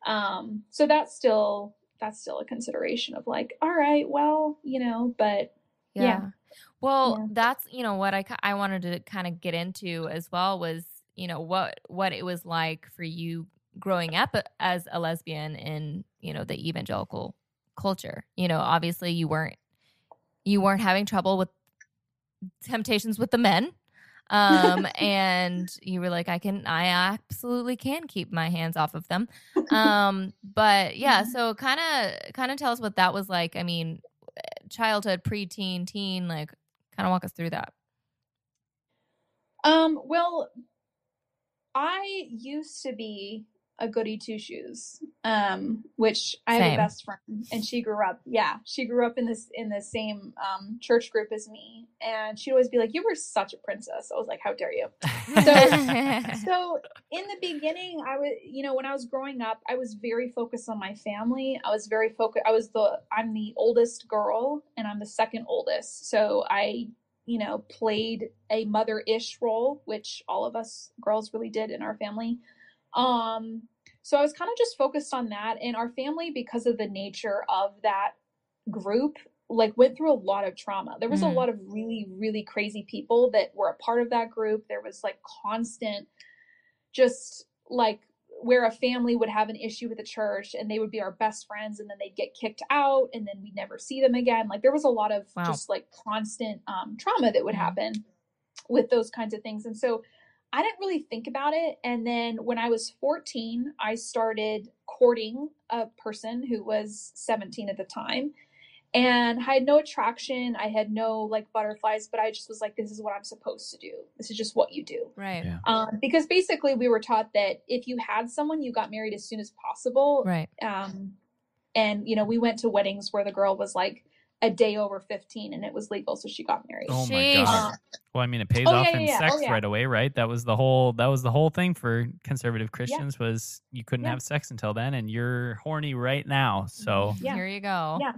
Um, so that's still that's still a consideration of like, all right, well, you know, but Yeah. Yeah. Well, Yeah. that's you know what I I wanted to kind of get into as well was you know what what it was like for you growing up as a lesbian in you know the evangelical culture. You know, obviously you weren't you weren't having trouble with temptations with the men. Um and you were like I can I absolutely can keep my hands off of them. Um but yeah, Mhm. so kind of kind of tell us what that was like. I mean, childhood, preteen, teen, like kind of walk us through that. Um, well, I used to be a goody two shoes, um, which I have Same. a best friend, and she grew up. Yeah, she grew up in this in the same um, church group as me, and she'd always be like, "You were such a princess." I was like, "How dare you?" so in the beginning i was you know when i was growing up i was very focused on my family i was very focused i was the i'm the oldest girl and i'm the second oldest so i you know played a mother-ish role which all of us girls really did in our family um so i was kind of just focused on that and our family because of the nature of that group like went through a lot of trauma. There was Mm. a lot of really really crazy people that were a part of that group. There was like constant just like where a family would have an issue with the church and they would be our best friends and then they'd get kicked out and then we'd never see them again. Like there was a lot of Wow. just like constant um, trauma that would Mhm. happen with those kinds of things. And so I didn't really think about it. And then when I was 14, I started courting a person who was 17 at the time. And I had no attraction. I had no like butterflies, but I just was like, this is what I'm supposed to do. This is just what you do. right. Yeah. Um, because basically, we were taught that if you had someone, you got married as soon as possible. Right. Um, and, you know, we went to weddings where the girl was like a day over 15 and it was legal. So she got married. Oh my Sheesh. god. Well, I mean, it pays Oh, off yeah, in yeah, yeah. sex Oh, yeah. right away, right? That was the whole that was the whole thing for conservative Christians was you couldn't Yeah. have sex until then, and you're horny right now. So Yeah. Here you go. Yeah.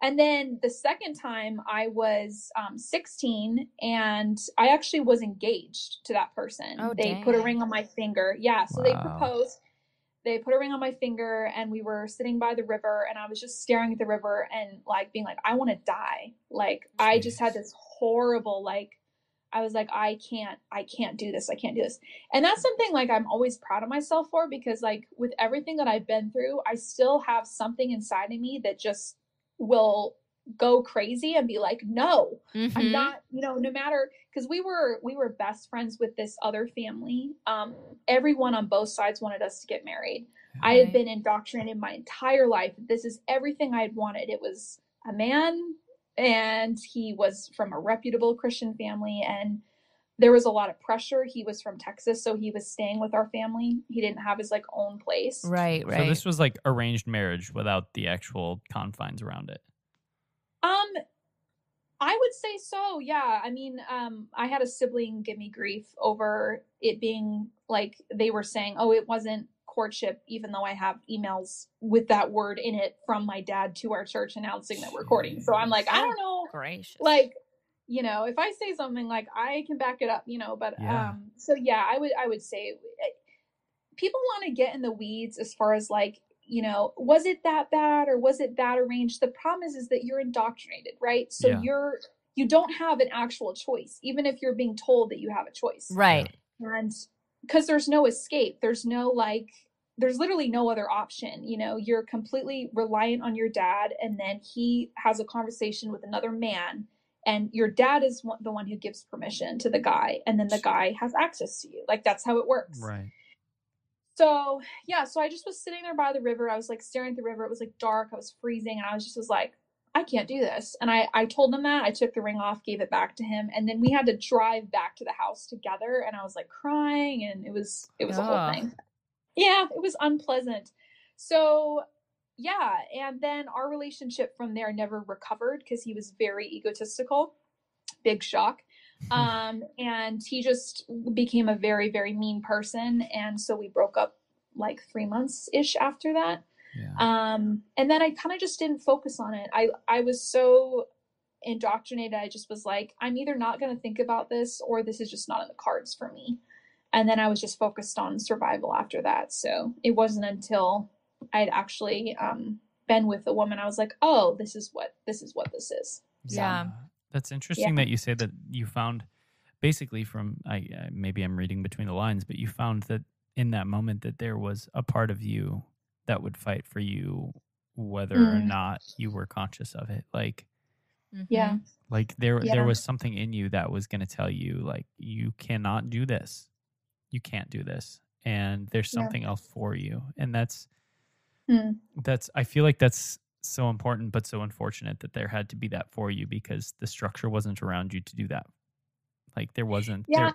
And then the second time I was um, 16 and I actually was engaged to that person. Oh, they dang. put a ring on my finger. Yeah. So they proposed. They put a ring on my finger and we were sitting by the river and I was just staring at the river and like being like, I want to die. Like I just had this horrible, like, I was like, I can't, I can't do this. I can't do this. And that's something like I'm always proud of myself for because like with everything that I've been through, I still have something inside of me that just will go crazy and be like, no, I'm Mhm. not, you know, no matter because we were we were best friends with this other family. Um, everyone on both sides wanted us to get married. I had been indoctrinated my entire life. This is everything I had wanted. It was a man and he was from a reputable Christian family and there was a lot of pressure. He was from Texas, so he was staying with our family. He didn't have his like own place. Right. Right. so this was like arranged marriage without the actual confines around it. Um, I would say so. Yeah. I mean, um, I had a sibling give me grief over it being like they were saying, "Oh, it wasn't courtship," even though I have emails with that word in it from my dad to our church announcing that we're courting. So I'm like, I don't know, gracious. like, you know, if I say something like I can back it up, you know. But Yeah. um, so yeah, I would I would say eh, people want to get in the weeds as far as like you know was it that bad or was it that arranged? The problem is is that you're indoctrinated right? So Yeah. you're you don't have an actual choice even if you're being told that you have a choice. Right. and because there's no escape there's no like there's literally no other option you know? You're completely reliant on your dad and then he has a conversation with another man and your dad is one, the one who gives permission to the guy and then the guy has access to you. Like that's how it works. Right. So yeah, so I just was sitting there by the river. I was like staring at the river. It was like dark. I was freezing, and I was just was like, I can't do this. And I I told him that. I took the ring off, gave it back to him, and then we had to drive back to the house together. And I was like crying, and it was it was a whole thing. Yeah, it was unpleasant. So yeah, and then our relationship from there never recovered because he was very egotistical. Big shock um and he just became a very very mean person. And so we broke up like three months ish after that. Yeah. um and then i kind of just didn't focus on it. I i was so indoctrinated. I just was like i'm either not going to think about this or this is just not in the cards for me. And then i was just focused on survival after that. So it wasn't until I had actually um, been with a woman, I was like, oh, this is what this is what this is. Yeah. That's interesting that you say that you found basically from I I- maybe I'm reading between the lines, but you found that in that moment that there was a part of you that would fight for you whether or Mm. not you were conscious of it. Like Yeah. Mhm. like there Yeah. there was something in you that was going to tell you like you cannot do this. You can't do this. And there's Yeah. something else for you. And that's Hmm. that's I feel like that's so important but so unfortunate that there had to be that for you because the structure wasn't around you to do that. Like there wasn't Yeah. there,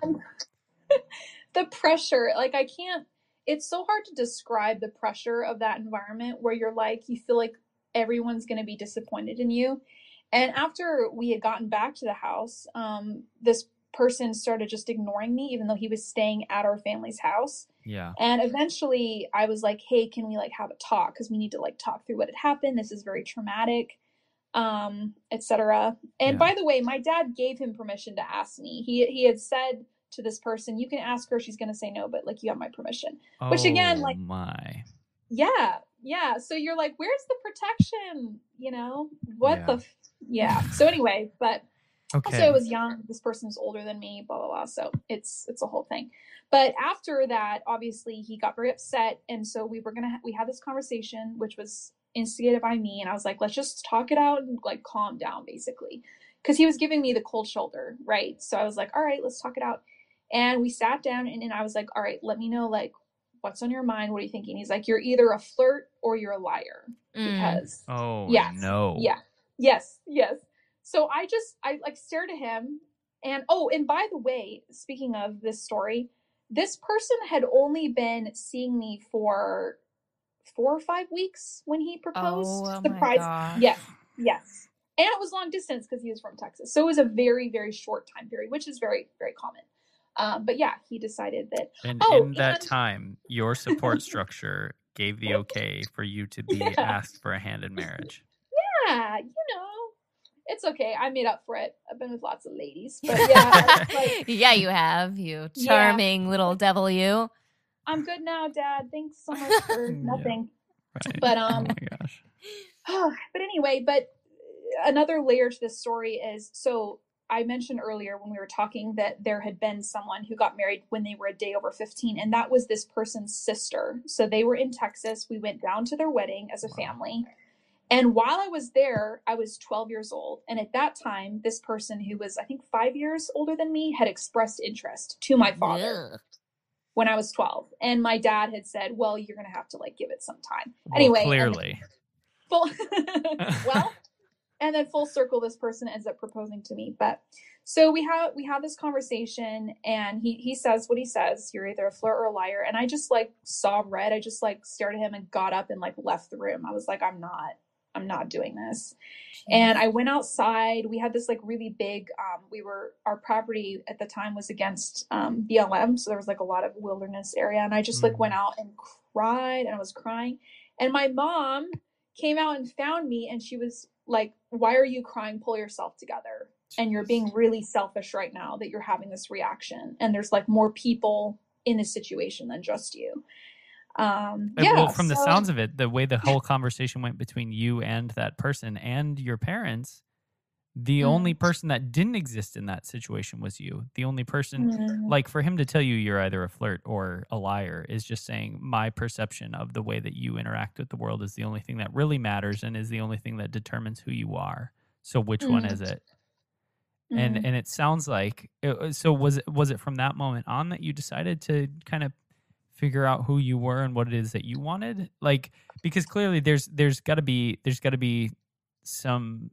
the pressure, like I can't it's so hard to describe the pressure of that environment where you're like you feel like everyone's going to be disappointed in you. And after we had gotten back to the house, um this person started just ignoring me even though he was staying at our family's house. Yeah. And eventually I was like, "Hey, can we like have a talk cuz we need to like talk through what had happened. This is very traumatic." Um, etc. And Yeah. by the way, my dad gave him permission to ask me. He he had said to this person, "You can ask her, she's going to say no, but like you have my permission." Which again, Oh like- my. Yeah. Yeah, so you're like, "Where's the protection?" You know? What Yeah. the f- Yeah. So anyway, but Okay. also, I was young. This person was older than me. Blah blah blah. So it's it's a whole thing. But after that, obviously, he got very upset, and so we were gonna ha- we had this conversation, which was instigated by me, and I was like, let's just talk it out and like calm down, basically, because he was giving me the cold shoulder, right? So I was like, all right, let's talk it out, and we sat down, and, and I was like, all right, let me know like what's on your mind. What are you thinking? He's like, you're either a flirt or you're a liar Mm. because oh yeah, no. yeah. Yes. Yes. So I just I like stared at him and oh, and by the way, speaking of this story, this person had only been seeing me for four or five weeks when he proposed. Oh, my Surprise. Yes. Yes. And it was long distance because he was from Texas. So it was a very, very short time period, which is very, very common. Um, but yeah, he decided that And Oh, in that and- time, your support structure gave the okay for you to be Yeah. asked for a hand in marriage. yeah, you know, it's okay. I made up for it. I've been with lots of ladies, but yeah, like yeah, you have, you Yeah. charming little devil, you. I'm good now, Dad. Thanks so much for Yeah. nothing. Right. But oh um, my gosh. but anyway, but another layer to this story is so I mentioned earlier when we were talking that there had been someone who got married when they were a day over 15, and that was this person's sister. So they were in Texas. We went down to their wedding as a Wow. family. And while I was there, I was 12 years old. And at that time, this person who was, I think, five years older than me had expressed interest to my father Ugh. when I was 12. And my dad had said, well, you're going to have to like give it some time. Well, Anyway, clearly. full well and then full circle this person ends up proposing to me but so we have we have this conversation and he he says what he says you're either a flirt or a liar and i just like saw red i just like stared at him and got up and like left the room i was like i'm not i'm not doing this. And i went outside. We had this like really big um we were our property at the time was against um blm so there was like a lot of wilderness area and i just like went out and cried and i was crying. And my mom came out and found me and she was like why are you crying? Pull yourself together. And you're being really selfish right now that you're having this reaction and there's like more people in this situation than just you um Uh, yeah well, from the sounds of it, the way the whole conversation went between you and that person and your parents, the Mm. only person that didn't exist in that situation was you. The only person, Mm, like for him to tell you you're either a flirt or a liar, is just saying my perception of the way that you interact with the world is the only thing that really matters and is the only thing that determines who you are. So which one Mm. is it? and mm. and it sounds like it, so was it was it from that moment on that you decided to kind of figure out who you were and what it is that you wanted like because clearly there's there's got to be there's got to be some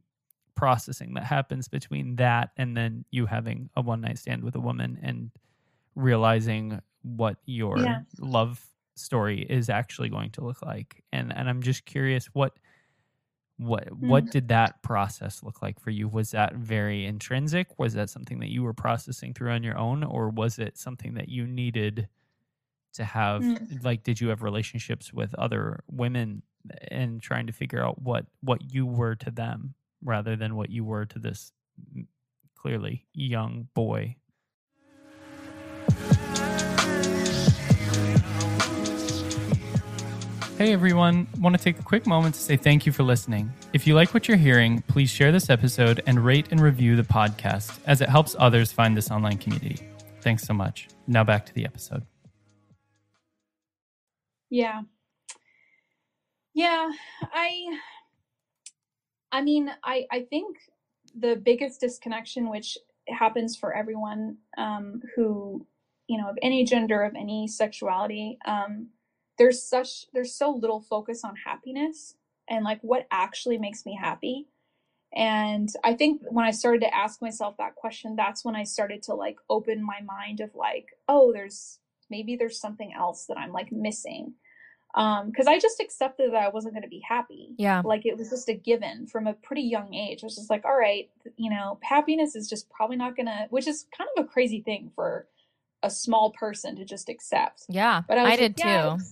processing that happens between that and then you having a one night stand with a woman and realizing what your Yeah. love story is actually going to look like and and I'm just curious what what what Mm. did that process look like for you was that very intrinsic was that something that you were processing through on your own or was it something that you needed to have Mm. like did you have relationships with other women and trying to figure out what what you were to them rather than what you were to this clearly young boy Hey everyone, want to take a quick moment to say thank you for listening. If you like what you're hearing, please share this episode and rate and review the podcast as it helps others find this online community. Thanks so much. Now back to the episode. Yeah. Yeah, I I mean, I I think the biggest disconnection which happens for everyone um who, you know, of any gender, of any sexuality, um there's such there's so little focus on happiness and like what actually makes me happy. And I think when I started to ask myself that question, that's when I started to like open my mind of like, oh, there's maybe there's something else that I'm like missing um because i just accepted that i wasn't going to be happy Yeah. like it was just a given from a pretty young age i was just like all right you know happiness is just probably not gonna which is kind of a crazy thing for a small person to just accept Yeah. but i, I, like, did yeah, too.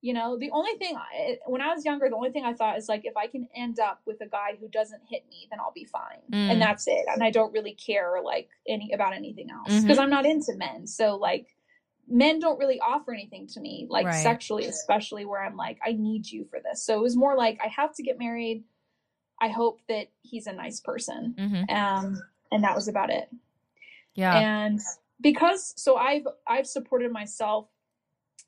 you know the only thing I, when i was younger the only thing i thought is like if i can end up with a guy who doesn't hit me then i'll be fine Mm. and that's it and i don't really care like any about anything else because i'm not into men so like men don't really offer anything to me like Right. sexually especially where i'm like i need you for this. So it was more like i have to get married. I hope that he's a nice person. Hmm um and that was about it. Yeah. and because so i've i've supported myself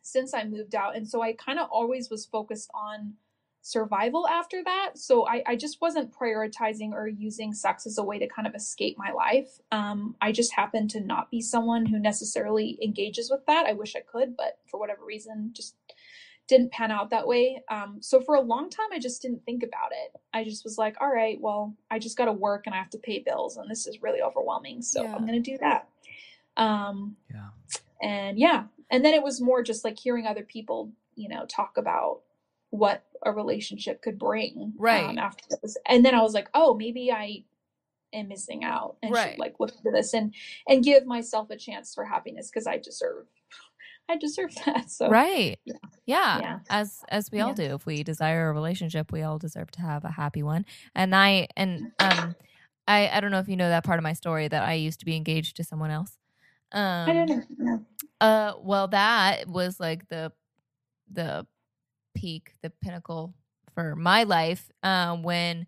since i moved out and so i kind of always was focused on survival after that. So I, I just wasn't prioritizing or using sex as a way to kind of escape my life. Um, i just happened to not be someone who necessarily engages with that. I wish i could but for whatever reason just didn't pan out that way. Um, so for a long time i just didn't think about it. I just was like all right well i just got to work and i have to pay bills and this is really overwhelming so Yeah. i'm going to do that. Um, Yeah. and yeah. And then it was more just like hearing other people you know talk about what a relationship could bring Right. um, after this and then i was like oh maybe i am missing out and Right. should like look into this and and give myself a chance for happiness because i deserve i deserve that so right. yeah. Yeah. Yeah. As as we all do. If we desire a relationship, we all deserve to have a happy one. And I and um I I don't know if you know that part of my story that I used to be engaged to someone else. Um i don't know Uh, well, that was like the the peak, the pinnacle for my life um, when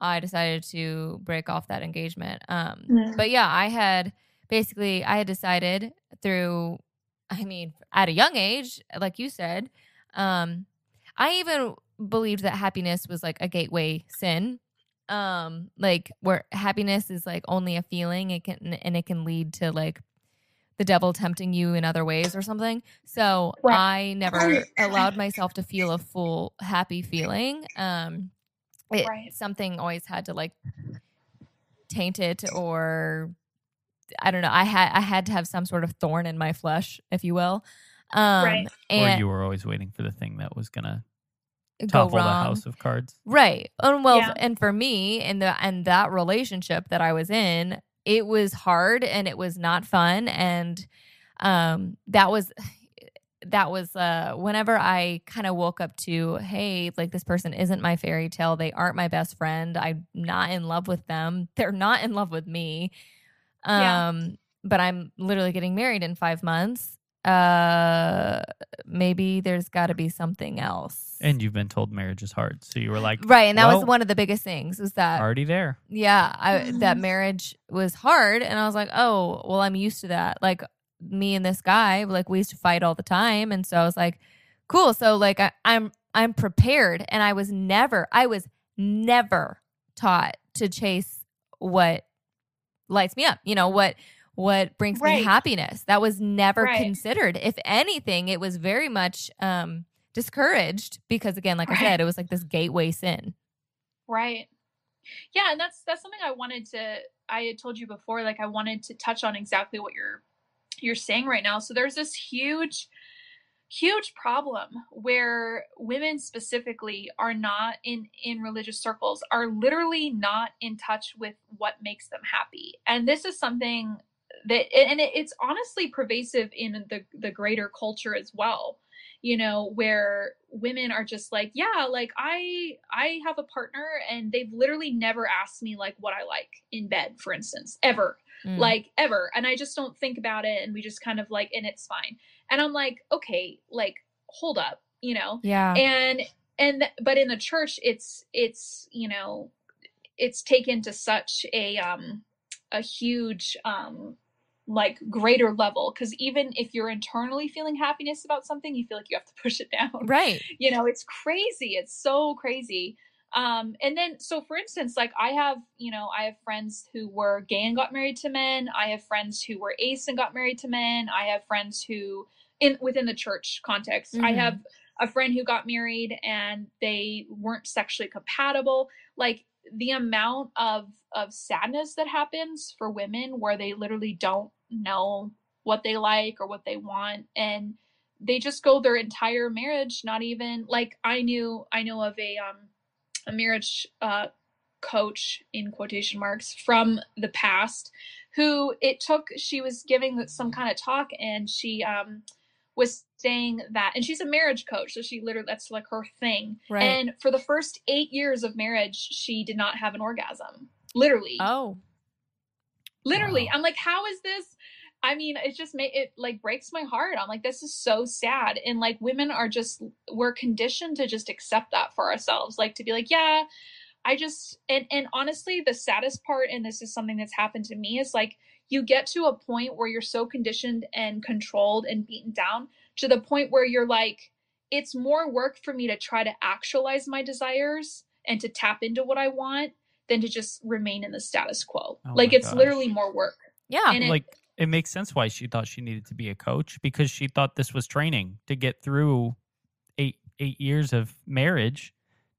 I decided to break off that engagement. Um, Mm. but yeah, I had basically I had decided through, I mean, at a young age, like you said, um, I even believed that happiness was like a gateway sin. Um, like where happiness is like only a feeling, it can and it can lead to like the devil tempting you in other ways or something. So Right. I never allowed myself to feel a full happy feeling. Um, it, Right. something always had to like taint it or I don't know. I had I had to have some sort of thorn in my flesh, if you will. Um, Right. or you were always waiting for the thing that was gonna go topple the house of cards. Right. And well, Yeah. and for me, in the and that relationship that I was in, it was hard and it was not fun, and um, that was that was uh whenever I kind of woke up to, hey, like this person isn't my fairy tale. They aren't my best friend. I'm not in love with them. They're not in love with me. Um, Yeah. but I'm literally getting married in five months. Uh, maybe there's got to be something else. And you've been told marriage is hard, so you were like, Right, and that was one of the biggest things was that already there. yeah, I, that Mhm. marriage was hard, and I was like, oh, well, I'm used to that. Like me and this guy, like we used to fight all the time, and so I was like, cool. So like I, I'm I'm prepared, and I was never I was never taught to chase what lights me up. You know what what brings me happiness. That was never Right. considered. If anything, it was very much um discouraged because again, like I said, it was like this gateway sin. Right. Yeah, and that's that's something I wanted to I had told you before like I wanted to touch on exactly what you're you're saying right now. So there's this huge huge problem where women specifically are not in in religious circles are literally not in touch with what makes them happy. And this is something that and it, it's honestly pervasive in the the greater culture as well you know where women are just like yeah like i i have a partner and they've literally never asked me like what i like in bed for instance ever Mm. like ever and i just don't think about it and we just kind of like and it's fine and i'm like okay like hold up you know Yeah. and and but in the church it's it's you know it's taken to such a um a huge um like greater level because even if you're internally feeling happiness about something you feel like you have to push it down right. you know it's crazy it's so crazy um and then so for instance like i have you know i have friends who were gay and got married to men i have friends who were ace and got married to men i have friends who in within the church context i Mhm. have a friend who got married and they weren't sexually compatible like the amount of of sadness that happens for women where they literally don't know what they like or what they want and they just go their entire marriage not even like i knew i know of a um a marriage uh coach in quotation marks from the past who it took she was giving some kind of talk and she um was saying that and she's a marriage coach so she literally that's like her thing Right. and for the first eight years of marriage she did not have an orgasm literally oh. Literally Wow. i'm like how is this? I mean it just made it like breaks my heart. I'm like this is so sad. And like women are just we're conditioned to just accept that for ourselves like to be like yeah i just and and honestly the saddest part and this is something that's happened to me is like you get to a point where you're so conditioned and controlled and beaten down to the point where you're like it's more work for me to try to actualize my desires and to tap into what i want than to just remain in the status quo Oh like it's gosh. literally more work Yeah. And like it makes sense why she thought she needed to be a coach because she thought this was training to get through eight eight years of marriage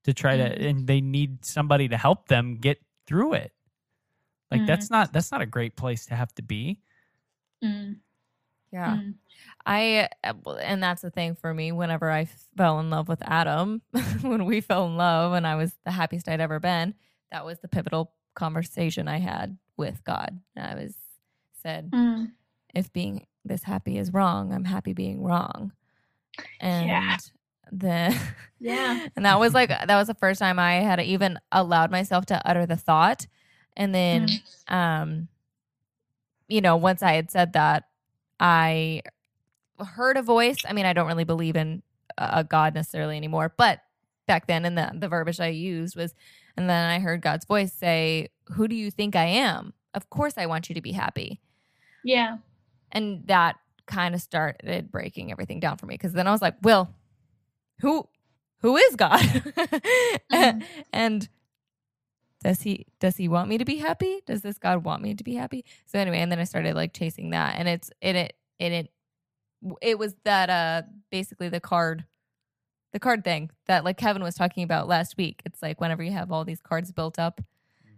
to try to Mhm. and they need somebody to help them get through it like Mhm. that's not that's not a great place to have to be Mm, yeah. mm. I uh, and that's the thing for me. Whenever I fell in love with Adam, when we fell in love, and I was the happiest I'd ever been, that was the pivotal conversation I had with God. I was said, Mm. if being this happy is wrong, I'm happy being wrong. And Yeah. the Yeah. and that was like that was the first time I had even allowed myself to utter the thought. And then um you know, once I had said that, I heard a voice. I mean, I don't really believe in a God necessarily anymore, but back then, and the the verbiage I used was, and then I heard God's voice say, "Who do you think I am? Of course, I want you to be happy." Yeah. And that kind of started breaking everything down for me because then I was like, "Well, who who is God?" Mhm. and does he does he want me to be happy? Does this God want me to be happy? So anyway, and then I started like chasing that, and it's it it it it, it was that uh basically the card the card thing that like Kevin was talking about last week. It's like whenever you have all these cards built up,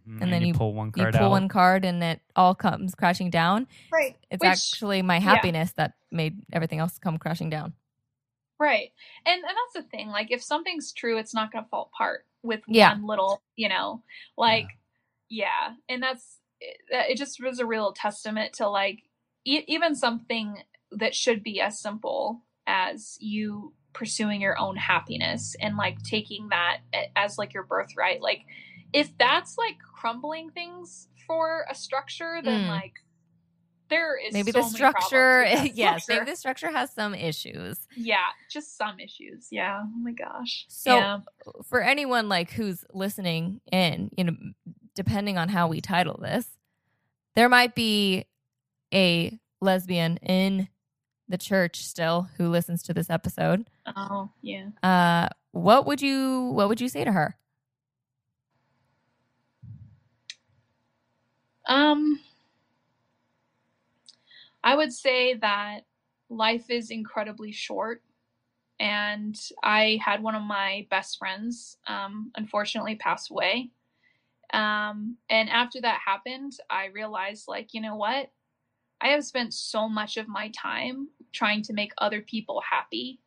mm-hmm. and, then you, you- pull one card you card pull out one card and it all comes crashing down. Right. It's Which- actually my yeah. happiness that made everything else come crashing down. Right. And and that's the thing. Like if something's true, it's not going to fall apart with Yeah. one little, you know, like yeah. And that's eh, it, it just was a real testament to like e- even something that should be as simple as you pursuing your own happiness and like taking that as like your birthright. Like if that's like crumbling things for a structure, then Mm. like there is Maybe so the structure, yes, structure. maybe the structure has some issues. Yeah, just some issues. Yeah. Oh my gosh. So- yeah. for anyone like who's listening in, you know, depending on how we title this, there might be a lesbian in the church still who listens to this episode. Oh, yeah. Uh, what would you what would you say to her? Um I would say that life is incredibly short and I had one of my best friends um unfortunately pass away. Um and after that happened, I realized like, you know what? I have spent so much of my time trying to make other people happy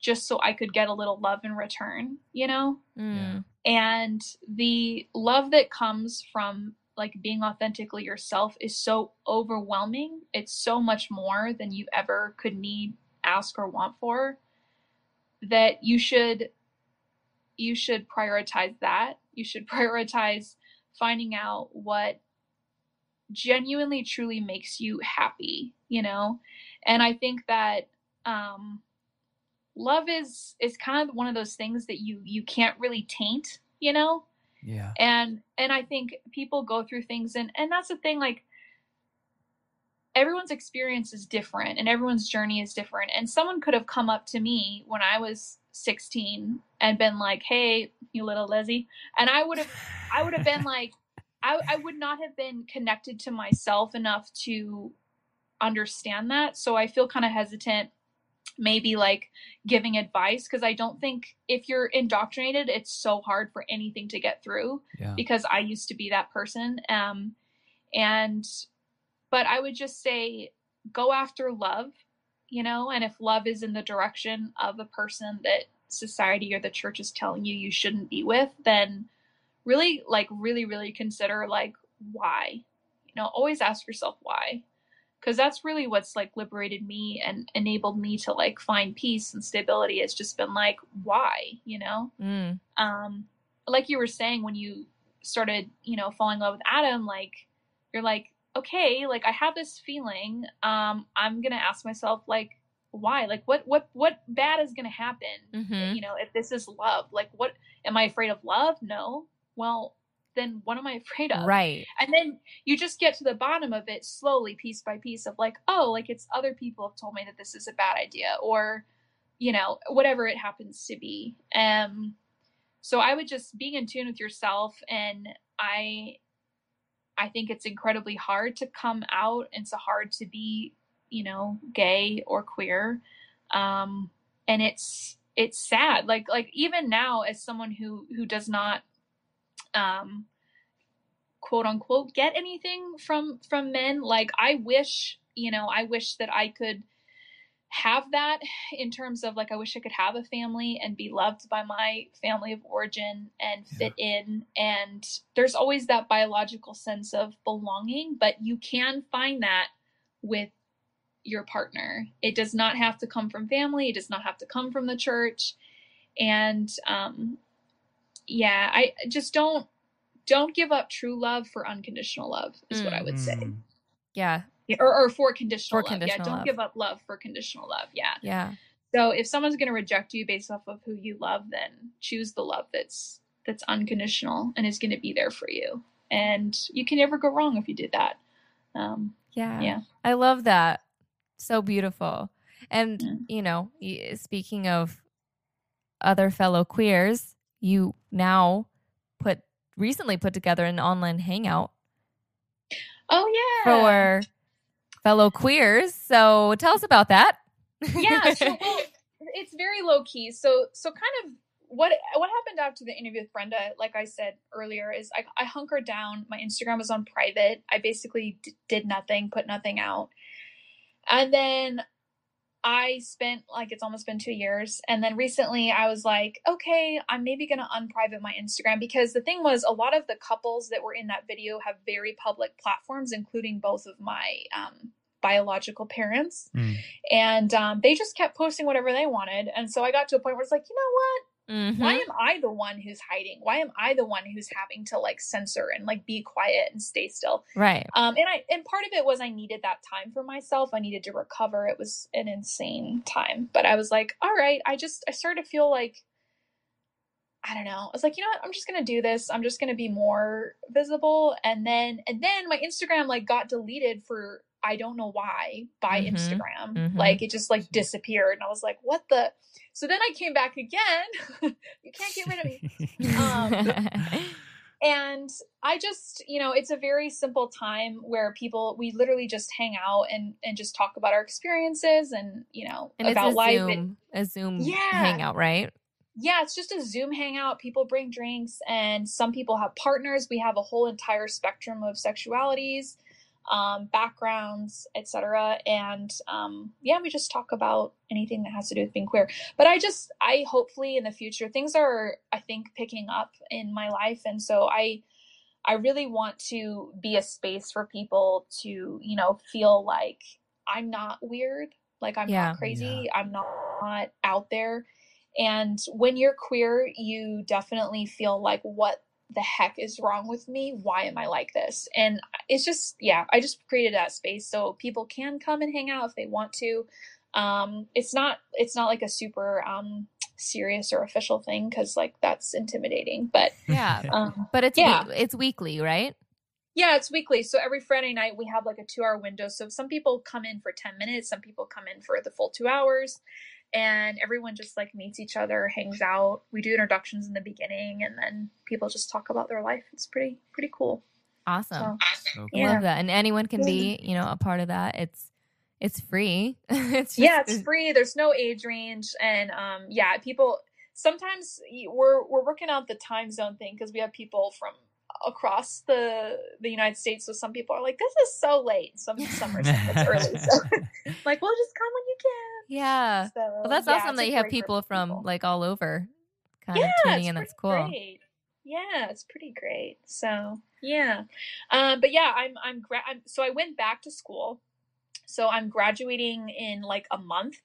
just so I could get a little love in return, you know? Mm, and the love that comes from like being authentically yourself is so overwhelming. It's so much more than you ever could need ask or want for that you should you should prioritize that. You should prioritize finding out what genuinely truly makes you happy you know and i think that um love is is kind of one of those things that you you can't really taint, you know? Yeah. And and I think people go through things and and that's the thing like everyone's experience is different and everyone's journey is different. And someone could have come up to me when I was 16 and been like, "Hey, you little Lizzie," and I would have, I would have been like, I, I would not have been connected to myself enough to understand that. So I feel kind of hesitant, maybe like giving advice because I don't think if you're indoctrinated, it's so hard for anything to get through. Yeah. Because I used to be that person, um, and but I would just say go after love you know and if love is in the direction of a person that society or the church is telling you you shouldn't be with then really like really really consider like why you know always ask yourself why because that's really what's like liberated me and enabled me to like find peace and stability. It's just been like why you know? Mm. um like you were saying when you started you know falling in love with adam like you're like okay like i have this feeling um i'm gonna ask myself like why? Like what what what bad is gonna happen Mhm. you know if this is love? Like what am i afraid of love? No. Well then what am i afraid of? Right. and then you just get to the bottom of it slowly piece by piece of like oh like it's other people have told me that this is a bad idea or you know whatever it happens to be. Um so i would just being in tune with yourself and i i think it's incredibly hard to come out and it's hard to be you know gay or queer. Um and it's it's sad. Like like even now as someone who who does not um quote unquote get anything from from men. Like i wish you know i wish that i could have that in terms of like i wish i could have a family and be loved by my family of origin and fit in. And there's always that biological sense of belonging but you can find that with your partner. It does not have to come from family. It does not have to come from the church. And um yeah i just don't don't give up true love for unconditional love is what i would say Mm. Yeah. Yeah, or, or for conditional For love. conditional yeah, don't love. give up love for conditional love. Yeah. Yeah. So if someone's going to reject you based off of who you love, then choose the love that's that's unconditional and is going to be there for you. And you can never go wrong if you did that. Um, Yeah. yeah. I love that. So beautiful. And, Yeah. you know, speaking of other fellow queers, you now put recently put together an online hangout Oh yeah. for fellow queers. So tell us about that. yeah. So well, it's very low key. So so kind of what what happened after the interview with Brenda, like I said earlier, is I, I hunkered down. My Instagram was on private. I basically d- did nothing, put nothing out, and then I spent like it's almost been two years, and then recently I was like, okay, I'm maybe gonna unprivate my Instagram because the thing was, a lot of the couples that were in that video have very public platforms, including both of my um, biological parents, Mm. and um, they just kept posting whatever they wanted, and so I got to a point where it's like, you know what? Mhm. why am I the one who's hiding? Why am I the one who's having to like censor and like be quiet and stay still? Right. Um, and I and part of it was I needed that time for myself. I needed to recover. It was an insane time, but I was like, all right. I just I started to feel like I don't know. I was like, you know what? I'm just gonna do this. I'm just gonna be more visible. And then and then my Instagram like got deleted for I don't know why by Mhm. Instagram. Mhm. Like it just like disappeared, and I was like, what the? So then I came back again. you can't get rid of me Um, and i just you know it's a very simple time where people we literally just hang out and and just talk about our experiences and you know and about a life Zoom, a Zoom Yeah. hangout, right? yeah it's just a zoom hangout people bring drinks and some people have partners we have a whole entire spectrum of sexualities um, backgrounds etc and um, yeah we just talk about anything that has to do with being queer. But i just i hopefully in the future things are i think picking up in my life. And so i i really want to be a space for people to you know feel like i'm not weird like i'm Yeah. not crazy i'm not, not out there. And when you're queer you definitely feel like what the heck is wrong with me why am i like this and it's just yeah i just created that space so people can come and hang out if they want to Um, it's not it's not like a super um, serious or official thing because like that's intimidating. But Yeah. um, But it's Yeah. wee- it's weekly, right? yeah, it's weekly. So every Friday night we have like a two hour window. So some people come in for ten minutes, some people come in for the full two hours. And everyone just like meets each other, hangs out. We do introductions in the beginning, and then people just talk about their life. It's pretty pretty cool. Awesome. So, So I Yeah. love that. And anyone can be, you know, a part of that. It's it's free. it's just, yeah it's free there's no age range and um yeah people sometimes we're we're working out the time zone thing because we have people from across the the united states so some people are like this is so late some some are saying it's early so like we'll just come when you can Yeah. so Well, that's yeah, awesome that you have people from people. like all over kind yeah of tuning it's in. That's pretty cool. great. yeah it's pretty great so yeah um but yeah i'm i'm, gra- I'm so i went back to school so i'm graduating in like a month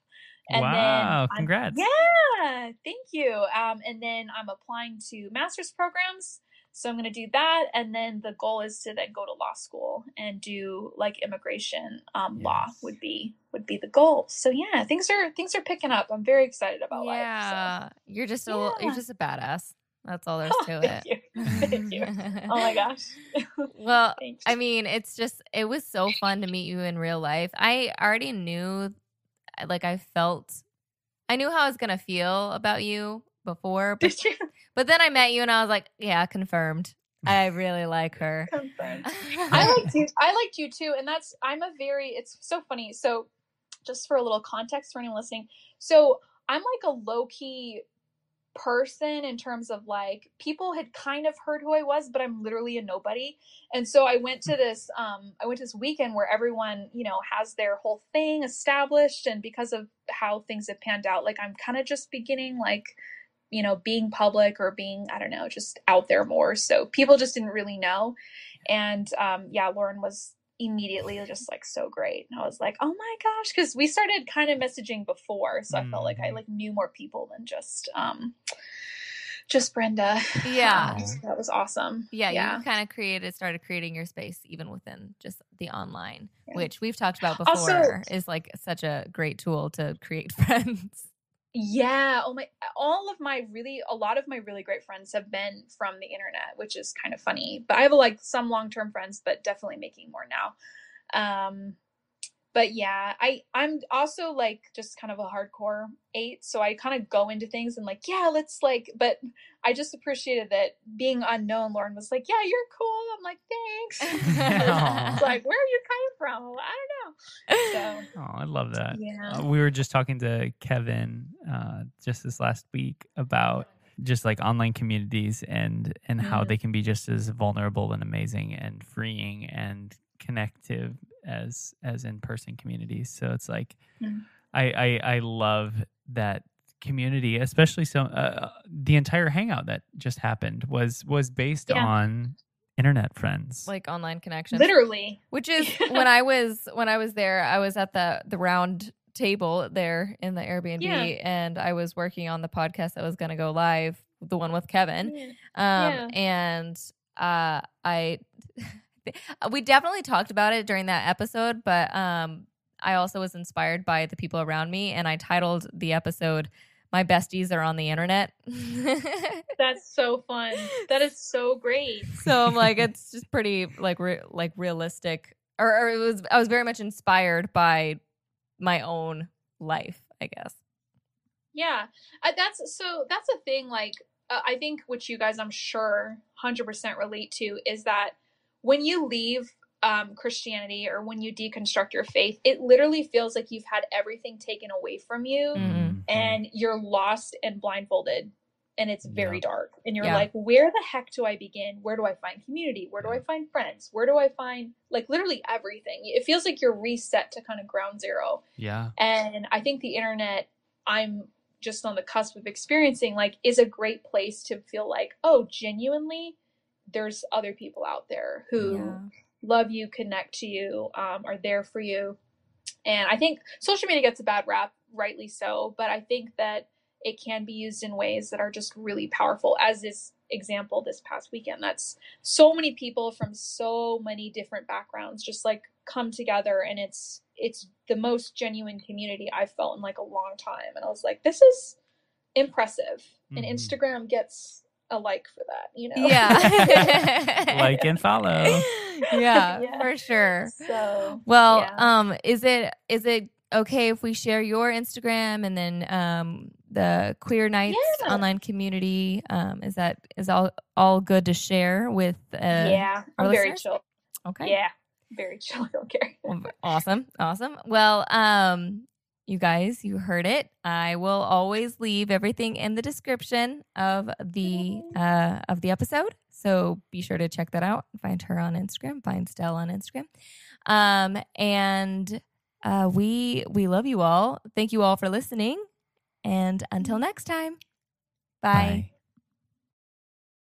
and then wow! I'm- Congrats. Yeah, thank you. Um, and then I'm applying to master's programs. So I'm going to do that. And then the goal is to then go to law school and do like immigration um, law would be would be the goal. So yeah, things are things are picking up. I'm very excited about life. Yeah. You're just a little, you're just a badass. That's all there's So. to thank it. you. Thank you. Oh my gosh. well. I mean, it's just it was so fun to meet you in real life. I already knew like I felt I knew how I was going to feel about you before, but Did you but then I met you and I was like, yeah, confirmed. I really like her. confirm? I liked you. I liked you too, and that's I'm a very. It's so funny. So, just for a little context for anyone listening, so I'm like a low key person in terms of like people had kind of heard who I was, but I'm literally a nobody. And so I went to this. Um, I went to this weekend where everyone you know has their whole thing established, and because of how things have panned out, like I'm kind of just beginning like you know being public or being i don't know just out there more so people just didn't really know and um yeah lauren was immediately just like so great and i was like oh my gosh because we started kind of messaging before so i felt like i Mhm. like knew more people than just um just brenda Yeah. Um, so that was awesome Yeah, yeah you kind of created, started creating your space even within just the online, Yeah. which we've talked about Also- before is like such a great tool to create friends. Yeah. Oh my all of my really a lot of my really great friends have been from the internet, which is kind of funny. But I have like some long-term friends, but definitely making more now. Um but yeah, I I'm also like just kind of a hardcore eight, so I kind of go into things and like, yeah, let's like but I just appreciated that being unknown, Lauren was like, Yeah, you're cool. I'm like, thanks. like, where are you coming from? I don't know. So Oh, I love that. yeah. Uh, we were just talking to Kevin uh, just this last week about just like online communities and and how Mhm. they can be just as vulnerable and amazing and freeing and connective as as in person communities. So it's like Mhm. I, I I love that community, especially so uh, the entire hangout that just happened was was based Yeah. on internet friends. like online connections. Literally. Which is when I was when I was there, I was at the the round table there in the Airbnb Yeah. and I was working on the podcast that was going to go live, the one with Kevin. Yeah. Um Yeah. and uh I we definitely talked about it during that episode, but um I also was inspired by the people around me and I titled the episode My Besties Are on the Internet. That's so fun. That is so great. so I'm like it's just pretty like re- like realistic or, or it was I was very much inspired by my own life, I guess. Yeah, I, that's so. That's a thing. Like, uh, I think which you guys, I'm sure, hundred percent relate to is that when you leave um, Christianity or when you deconstruct your faith, it literally feels like you've had everything taken away from you, Mhm. and you're lost and blindfolded, and it's very Yeah. dark. And you're Yeah. like, where the heck do I begin? Where do I find community? Where do I find friends? Where do I find like literally everything? It feels like you're reset to kind of ground zero. yeah. And I think the internet, I'm just on the cusp of experiencing, like, is a great place to feel like, oh, genuinely, there's other people out there who Yeah. love you, connect to you, um, are there for you. And I think social media gets a bad rap, rightly so, but I think that it can be used in ways that are just really powerful, as this example this past weekend. That's so many people from so many different backgrounds just like come together and it's it's the most genuine community I've felt in like a long time. And I was like, this is impressive. And Mhm. Instagram gets a like for that, you know? Yeah. like and follow. yeah, Yeah. for sure. So Well, Yeah. um, is it is it okay if we share your Instagram and then um the Queer Nights Yeah. online community? Um, is that is all all good to share with? Uh, yeah, our I'm very listeners? chill. Okay. Yeah, very chill. I don't care. Awesome. Awesome. Well, um, you guys, you heard it. I will always leave everything in the description of the uh of the episode. So be sure to check that out. Find her on Instagram, find Stell on Instagram. Um, and uh we we love you all. Thank you all for listening. And until next time. Bye. Bye.